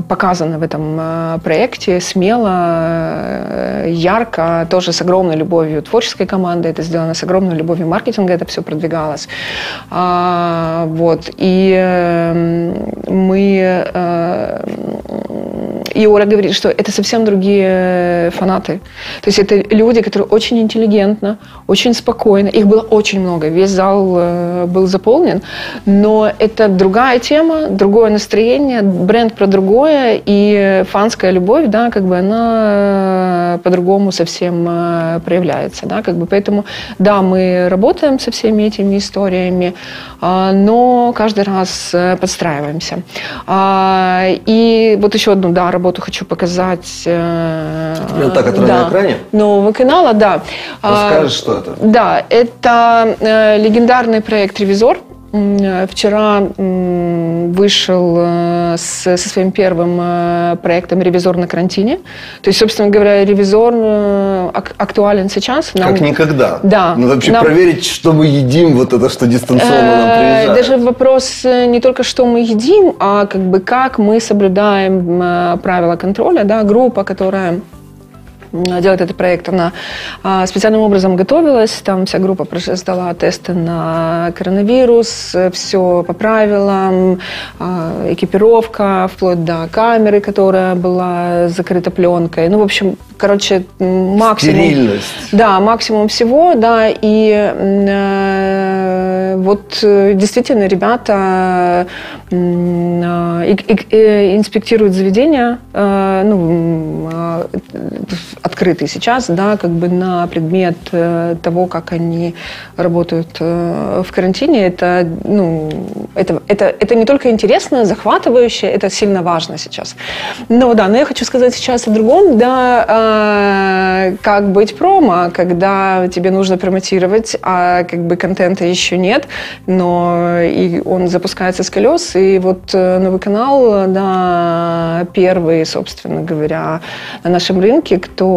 показаны в этом э, проекте смело, ярко, тоже с огромной любовью творческой команды. Это сделано с огромной любовью маркетинга, это все продвигалось. А, вот. И эм, мы... Э, и Оля говорит, что это совсем другие фанаты. То есть это люди, которые очень интеллигентно, очень спокойно. Их было очень много. Весь зал э, был заполнен. Но это другая тема, другое настроение, бренд про другое. И фанская любовь, да, как бы она по-другому совсем э, проявляется. Да, как бы. Поэтому, да, мы работаем со всеми этими историями. А, но каждый раз э, подстраиваемся. А, и вот еще одну, да, работу хочу показать. Прям та, которая да, на экране? Нового канала, да. Расскажешь, что это? Да, это легендарный проект «Ревизор», Вчера вышел э, со своим первым э, проектом «Ревизор на карантине». То есть, собственно говоря, ревизор э, актуален сейчас. Нам... Как никогда. Да. Надо вообще нам... проверить, что мы едим, вот это, что дистанционно нам приезжает. Даже вопрос не только, что мы едим, а как бы как мы соблюдаем правила контроля. Да? Группа, которая делать этот проект, она а, специальным образом готовилась, там вся группа сдала тесты на коронавирус, все по правилам, а, экипировка, вплоть до камеры, которая была закрыта пленкой. Ну, в общем, короче, максимум... Стерильность. Да, максимум всего, да, и э, вот э, действительно ребята э, э, инспектируют заведения, э, ну, э, открытые сейчас, да, как бы на предмет э, того, как они работают э, в карантине. Это, ну, это, это, это не только интересно, захватывающе, это сильно важно сейчас. Но да, но я хочу сказать сейчас о другом, да, э, как быть промо, когда тебе нужно промотировать, а как бы контента еще нет, но и он запускается с колес, и вот новый канал, да, первый, собственно говоря, на нашем рынке, кто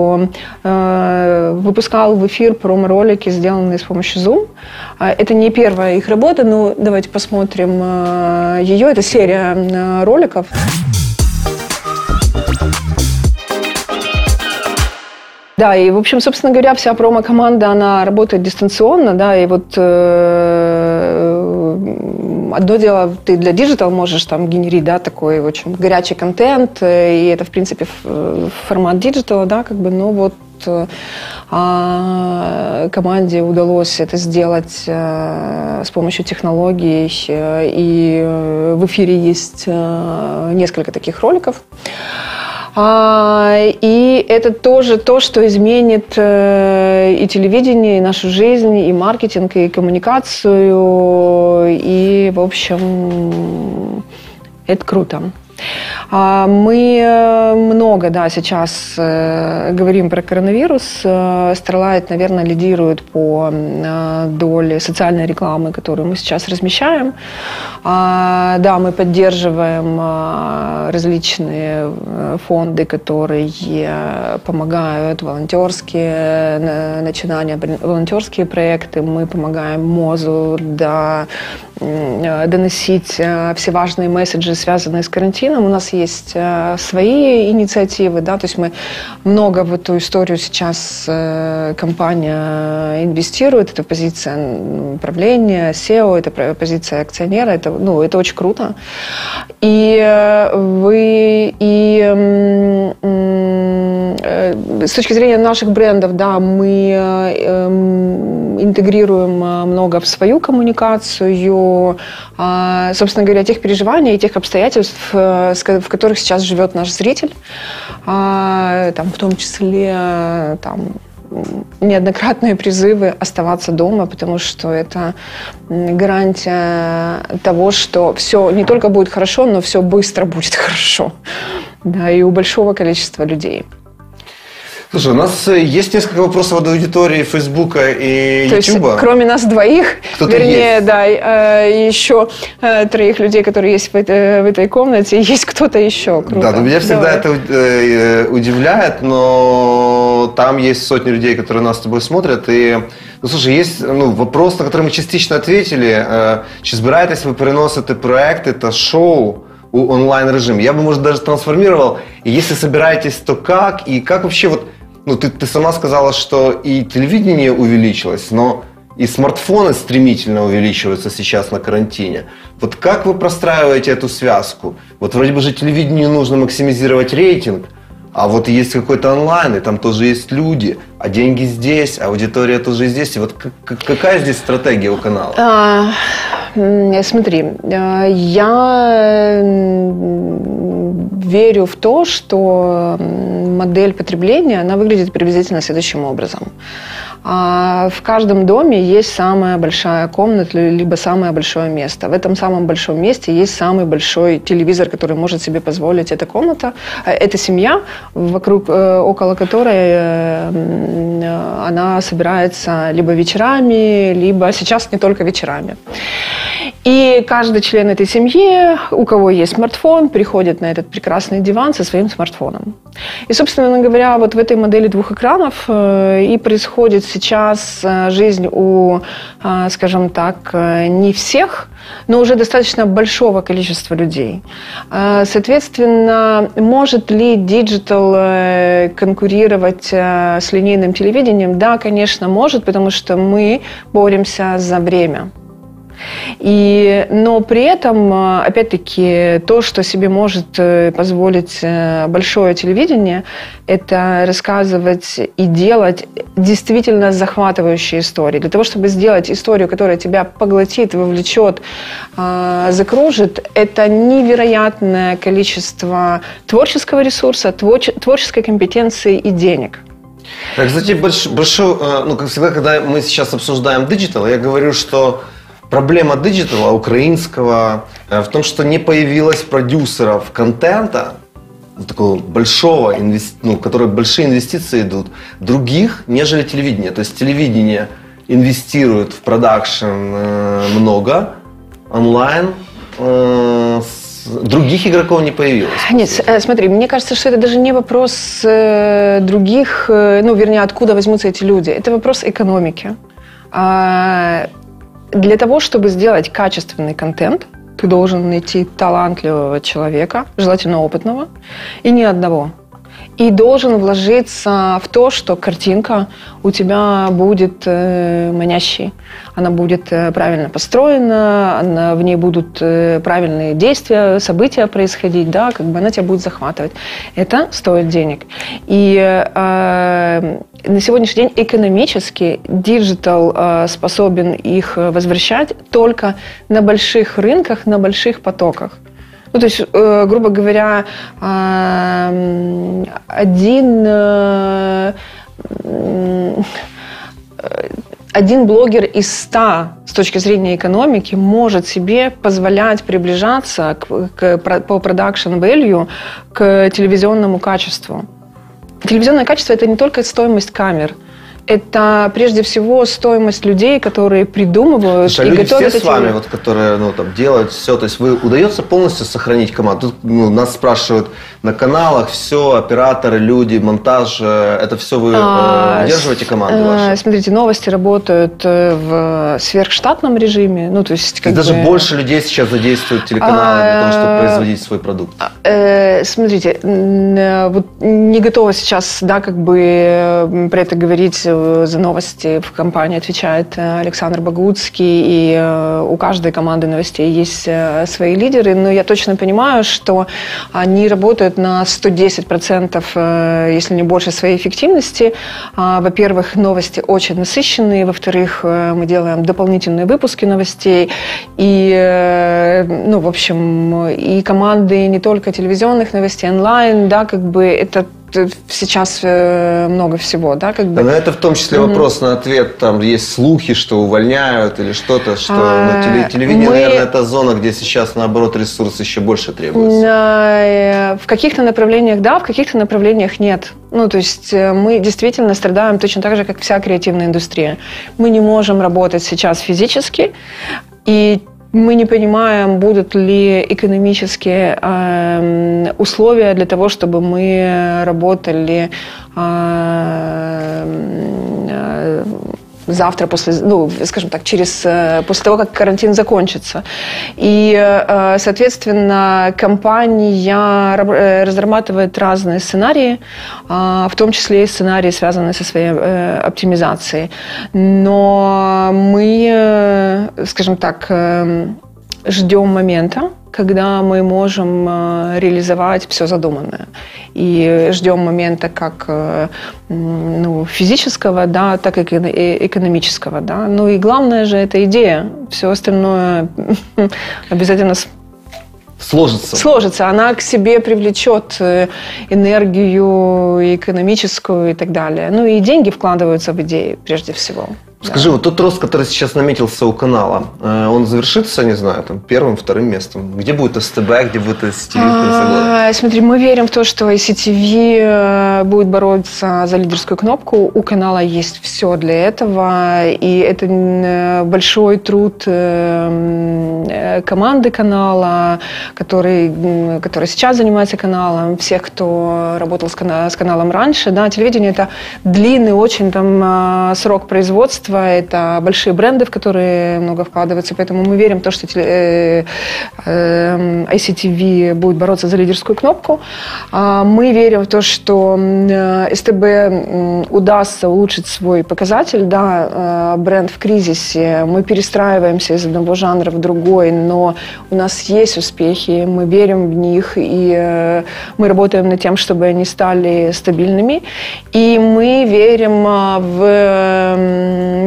э, выпускал в эфир промо-ролики, сделанные с помощью Zoom. А, это не первая их работа, но давайте посмотрим э, ее. Это серия э, роликов. Да, и, в общем, собственно говоря, вся промо-команда, она работает дистанционно, да, и вот э, одно дело, ты для digital можешь там генерить, да, такой очень горячий контент, э, и это, в принципе, формат digital а, да, как бы, но вот э, а команде удалось это сделать э, с помощью технологий, и в эфире есть несколько таких роликов. А, и это тоже то, что изменит э, и телевидение, и нашу жизнь, и маркетинг, и коммуникацию. И, в общем, это круто. А, мы э, много, да, сейчас э, говорим про коронавирус. Э, Starlight, наверное, лидирует по доле социальной рекламы, которую мы сейчас размещаем. А, да, мы поддерживаем различные фонды, которые помогают, волонтерские начинания, волонтерские проекты. Мы помогаем МОЗу да, доносить все важные месседжи, связанные с карантином. У нас есть э, свои инициативы, да, то есть мы много в эту историю сейчас э, компания инвестирует, это позиция правления, SEO, это позиция акционера, это, ну, это очень круто. И э, вы, и с точки зрения наших брендов, да, мы эм, интегрируем много в свою коммуникацию, а, собственно говоря, тех переживаний и тех обстоятельств, в которых сейчас живет наш зритель, а, там, в том числе там, неоднократные призывы оставаться дома, потому что это гарантия того, что все не только будет хорошо, но все быстро будет хорошо. Да, и у большого количества людей. Слушай, у нас э, есть несколько вопросов от аудитории Фейсбука и То Ютуба. Есть, кроме нас двоих, Кто-то вернее, есть. да, э, еще э, троих людей, которые есть в этой, в этой комнате, есть кто-то еще. Круто. Да, но меня всегда Давай. это удивляет, но там есть сотни людей, которые нас с тобой смотрят, и Ну, слушай, есть ну, вопрос, на который мы частично ответили. Чи збираєтесь ви переносити проекти та шоу у онлайн режим? Я бы, может, даже трансформировал. И если собираетесь, то как? И как вообще вот ну, ты, ты сама сказала, что и телевидение увеличилось, но и смартфоны стремительно увеличиваются сейчас на карантине. Вот как вы простраиваете эту связку? Вот вроде бы же телевидению нужно максимизировать рейтинг, а вот есть какой-то онлайн, и там тоже есть люди, а деньги здесь, аудитория тоже здесь. И вот какая здесь стратегия у канала? Смотри, а, я верю в то, что модель потребления, она выглядит приблизительно следующим образом. А в каждом доме есть самая большая комната, либо самое большое место. В этом самом большом месте есть самый большой телевизор, который может себе позволить эта комната, э, эта семья, вокруг, э, около которой э, она собирается либо вечерами, либо сейчас не только вечерами. И каждый член этой семьи, у кого есть смартфон, приходит на этот прекрасный диван со своим смартфоном. И, собственно говоря, вот в этой модели двух экранов и происходит сейчас жизнь у, скажем так, не всех, но уже достаточно большого количества людей. Соответственно, может ли digital э, конкурировать э, с линейным телевидением? Да, конечно, может, потому что мы боремся за время. И, но при этом, э, опять-таки, то, что себе может э, позволить э, большое телевидение, это рассказывать и делать действительно захватывающие истории. Для того, чтобы сделать историю, которая тебя поглотит, вовлечет, закружит, это невероятное количество творческого ресурса, творческой компетенции и денег. Так, кстати, больш, большой, ну, как всегда, когда мы сейчас обсуждаем digital, я говорю, что Проблема digital а украинского в том, что не появилось продюсеров контента, такого большого, инвести... ну, которые большие инвестиции идут, других, нежели телевидение. То есть телевидение инвестирует в продакшн э, много, онлайн, э, других игроков не появилось. Нет, э, смотри, мне кажется, что это даже не вопрос э, других, ну, вернее, откуда возьмутся эти люди. Это вопрос экономики. А, для того, чтобы сделать качественный контент, ты должен найти талантливого человека, желательно опытного, и не одного. И должен вложиться в то, что картинка у тебя будет э, манящей. Она будет э, правильно построена, она, в ней будут э, правильные действия, события происходить, да, как бы она тебя будет захватывать. Это стоит денег. И э, на сегодняшний день экономически digital э, способен их возвращать только на больших рынках, на больших потоках. Ну, то есть, э, грубо говоря, э, один э, один блогер из ста с точки зрения экономики может себе позволять приближаться к, к, по production value к телевизионному качеству. Телевизионное качество – это не только стоимость камер – это прежде всего стоимость людей, которые придумывают Слушай, а и люди готовят все эти... с вами, вот, которые ну, там, делают все, то есть вы удается полностью сохранить команду? Тут ну, нас спрашивают на каналах, все, операторы, люди, монтаж, э, это все вы а, э, удерживаете команду э, вашу? Смотрите, новости работают в сверхштатном режиме, ну то есть как и бы... даже больше людей сейчас задействуют телеканалы а, для того, чтобы а, производить свой продукт. Э, смотрите, вот не готова сейчас, да, как бы про это говорить за новости в компании отвечает э, Александр Богуцкий, и э, у каждой команды новостей есть свои лидеры, но я точно понимаю, что они работают на 110%, если не больше, своей эффективности. А, во-первых, новости очень насыщенные, во-вторых, мы делаем дополнительные выпуски новостей, и, ну, в общем, и команды не только телевизионных новостей, онлайн, да, как бы это сейчас э, много всего, да, как бы. Но это в том числе вопрос на ответ. Там есть слухи, что увольняют или что-то, что а, ну, телевидение, мы... наверное, это зона, где сейчас наоборот ресурс еще больше требуется. Э, в каких-то направлениях да, в каких-то направлениях нет. Ну, то есть э, мы действительно страдаем точно так же, как вся креативная индустрия. Мы не можем работать сейчас физически, и мы не понимаем, будут ли экономические э, условия для того, чтобы мы работали э, э, завтра после, ну, скажем так, через, э, после того, как карантин закончится. И, э, соответственно, компания э, разрабатывает разные сценарии, в том числе и сценарии, связанные со своей оптимизацией. Но мы, скажем так, ждем момента, когда мы можем э, реализовать все задуманное. И ждем момента как э, ну, физического, да, так и экономического. Да. Ну и главное же это идея. Все остальное обязательно сложится. Сложится. Она к себе привлечет э, энергию экономическую и так далее. Ну и деньги вкладываются в идеи прежде всего. Скажи, вот тот рост, который сейчас наметился у канала, э, он завершится, не знаю, там, первым, вторым местом? Где будет СТБ, где будет ICTV в конце года? А, Смотри, мы верим в то, что ICTV э, будет бороться за лидерскую кнопку. У канала есть все для этого. И это м, большой труд э, э, команды канала, который, который сейчас занимается каналом, всех, кто работал с, кана- с каналом раньше. Да, телевидение – это длинный очень там срок производства, это большие бренды, в которые много вкладывается, поэтому мы верим в то, что э, э, ICTV будет бороться за лидерскую кнопку. А, Мы верим в то, что э, СТБ удастся улучшить свой показатель, да, э, бренд в кризисе, мы перестраиваемся из одного жанра в другой, но у нас есть успехи, мы верим в них, и мы работаем над тем, чтобы они стали стабильными, и мы верим в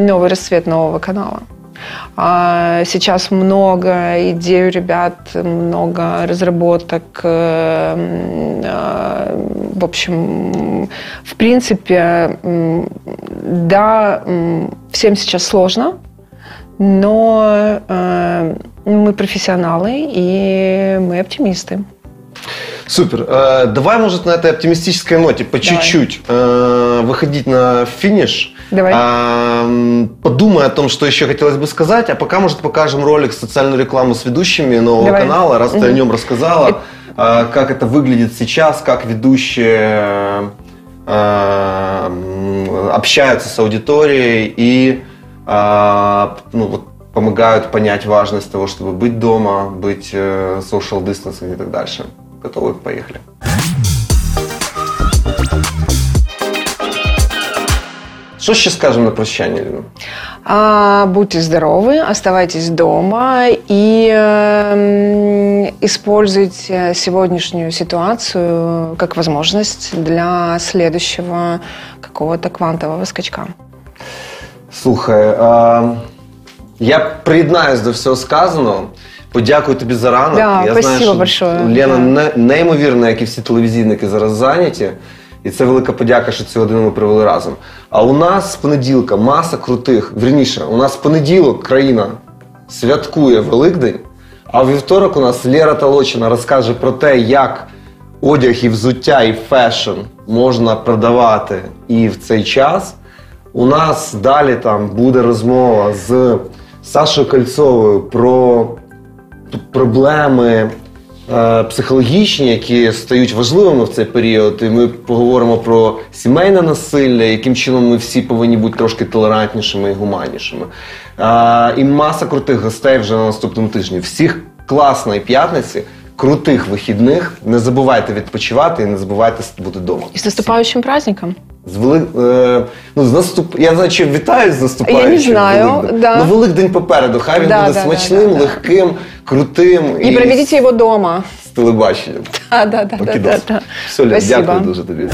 новый расцвет нового канала. А Сейчас много идей у ребят, много разработок. э, э, В общем, в принципе, да, всем сейчас сложно, но э, мы профессионалы и мы оптимисты. Супер. Э, Давай, может, на этой оптимистической ноте по чуть-чуть выходить на финиш. Давай. А, Подумай о том, что еще хотелось бы сказать, а пока, может, покажем ролик социальную рекламу с ведущими нового Давай. канала, раз ты о нем рассказала, Это- а, как это выглядит сейчас, как ведущие э, м, общаются с аудиторией и а, ну, вот, помогают понять важность того, чтобы быть дома, быть э, social distancing и так дальше. Готовы? Поехали. Что ще скажемо на прощание, Лена? А, Будьте здоровы, оставайтесь дома и эм, используйте сегодняшнюю ситуацию как возможность для следующего какого-то квантового скачка. Слухай, а, я приєднаюсь до всього сказаного. Подякую тобі за ранок. Да, я спасибо знаю, що большое. Лена Да. не, неймовірна, як і всі телевізійники зараз зайняті. І це велика подяка, що цю годину ми провели разом. А у нас з понеділка маса крутих. Вірніше, у нас понеділок країна святкує Великдень, а вівторок у нас Лера Толочина розкаже про те, як одяг і взуття, і фешн можна продавати і в цей час. У нас далі там буде розмова з Сашою Кольцовою про проблеми психологічні, які стають важливими в цей період. І ми поговоримо про сімейне насилля, яким чином ми всі повинні бути трошки толерантнішими і гуманнішими. Е, і маса крутих гостей вже на наступному тижні. Всіх класної п'ятниці. Крутих вихідних. Не забувайте відпочивати і не забувайте бути вдома. И с наступающим праздником! З вели... е, ну, з наступ... Я знаю, чи вітаю з наступаючим. Я не знаю, Великдень. да. Ну, Великдень попереду. Хай він Да, буде да, да, смачним, да, да. легким, крутим И проведите его дома. з телебаченням. Да, да, да, да, Покидос. да, да. Все, Лен, Спасибо. дякую дуже тобі.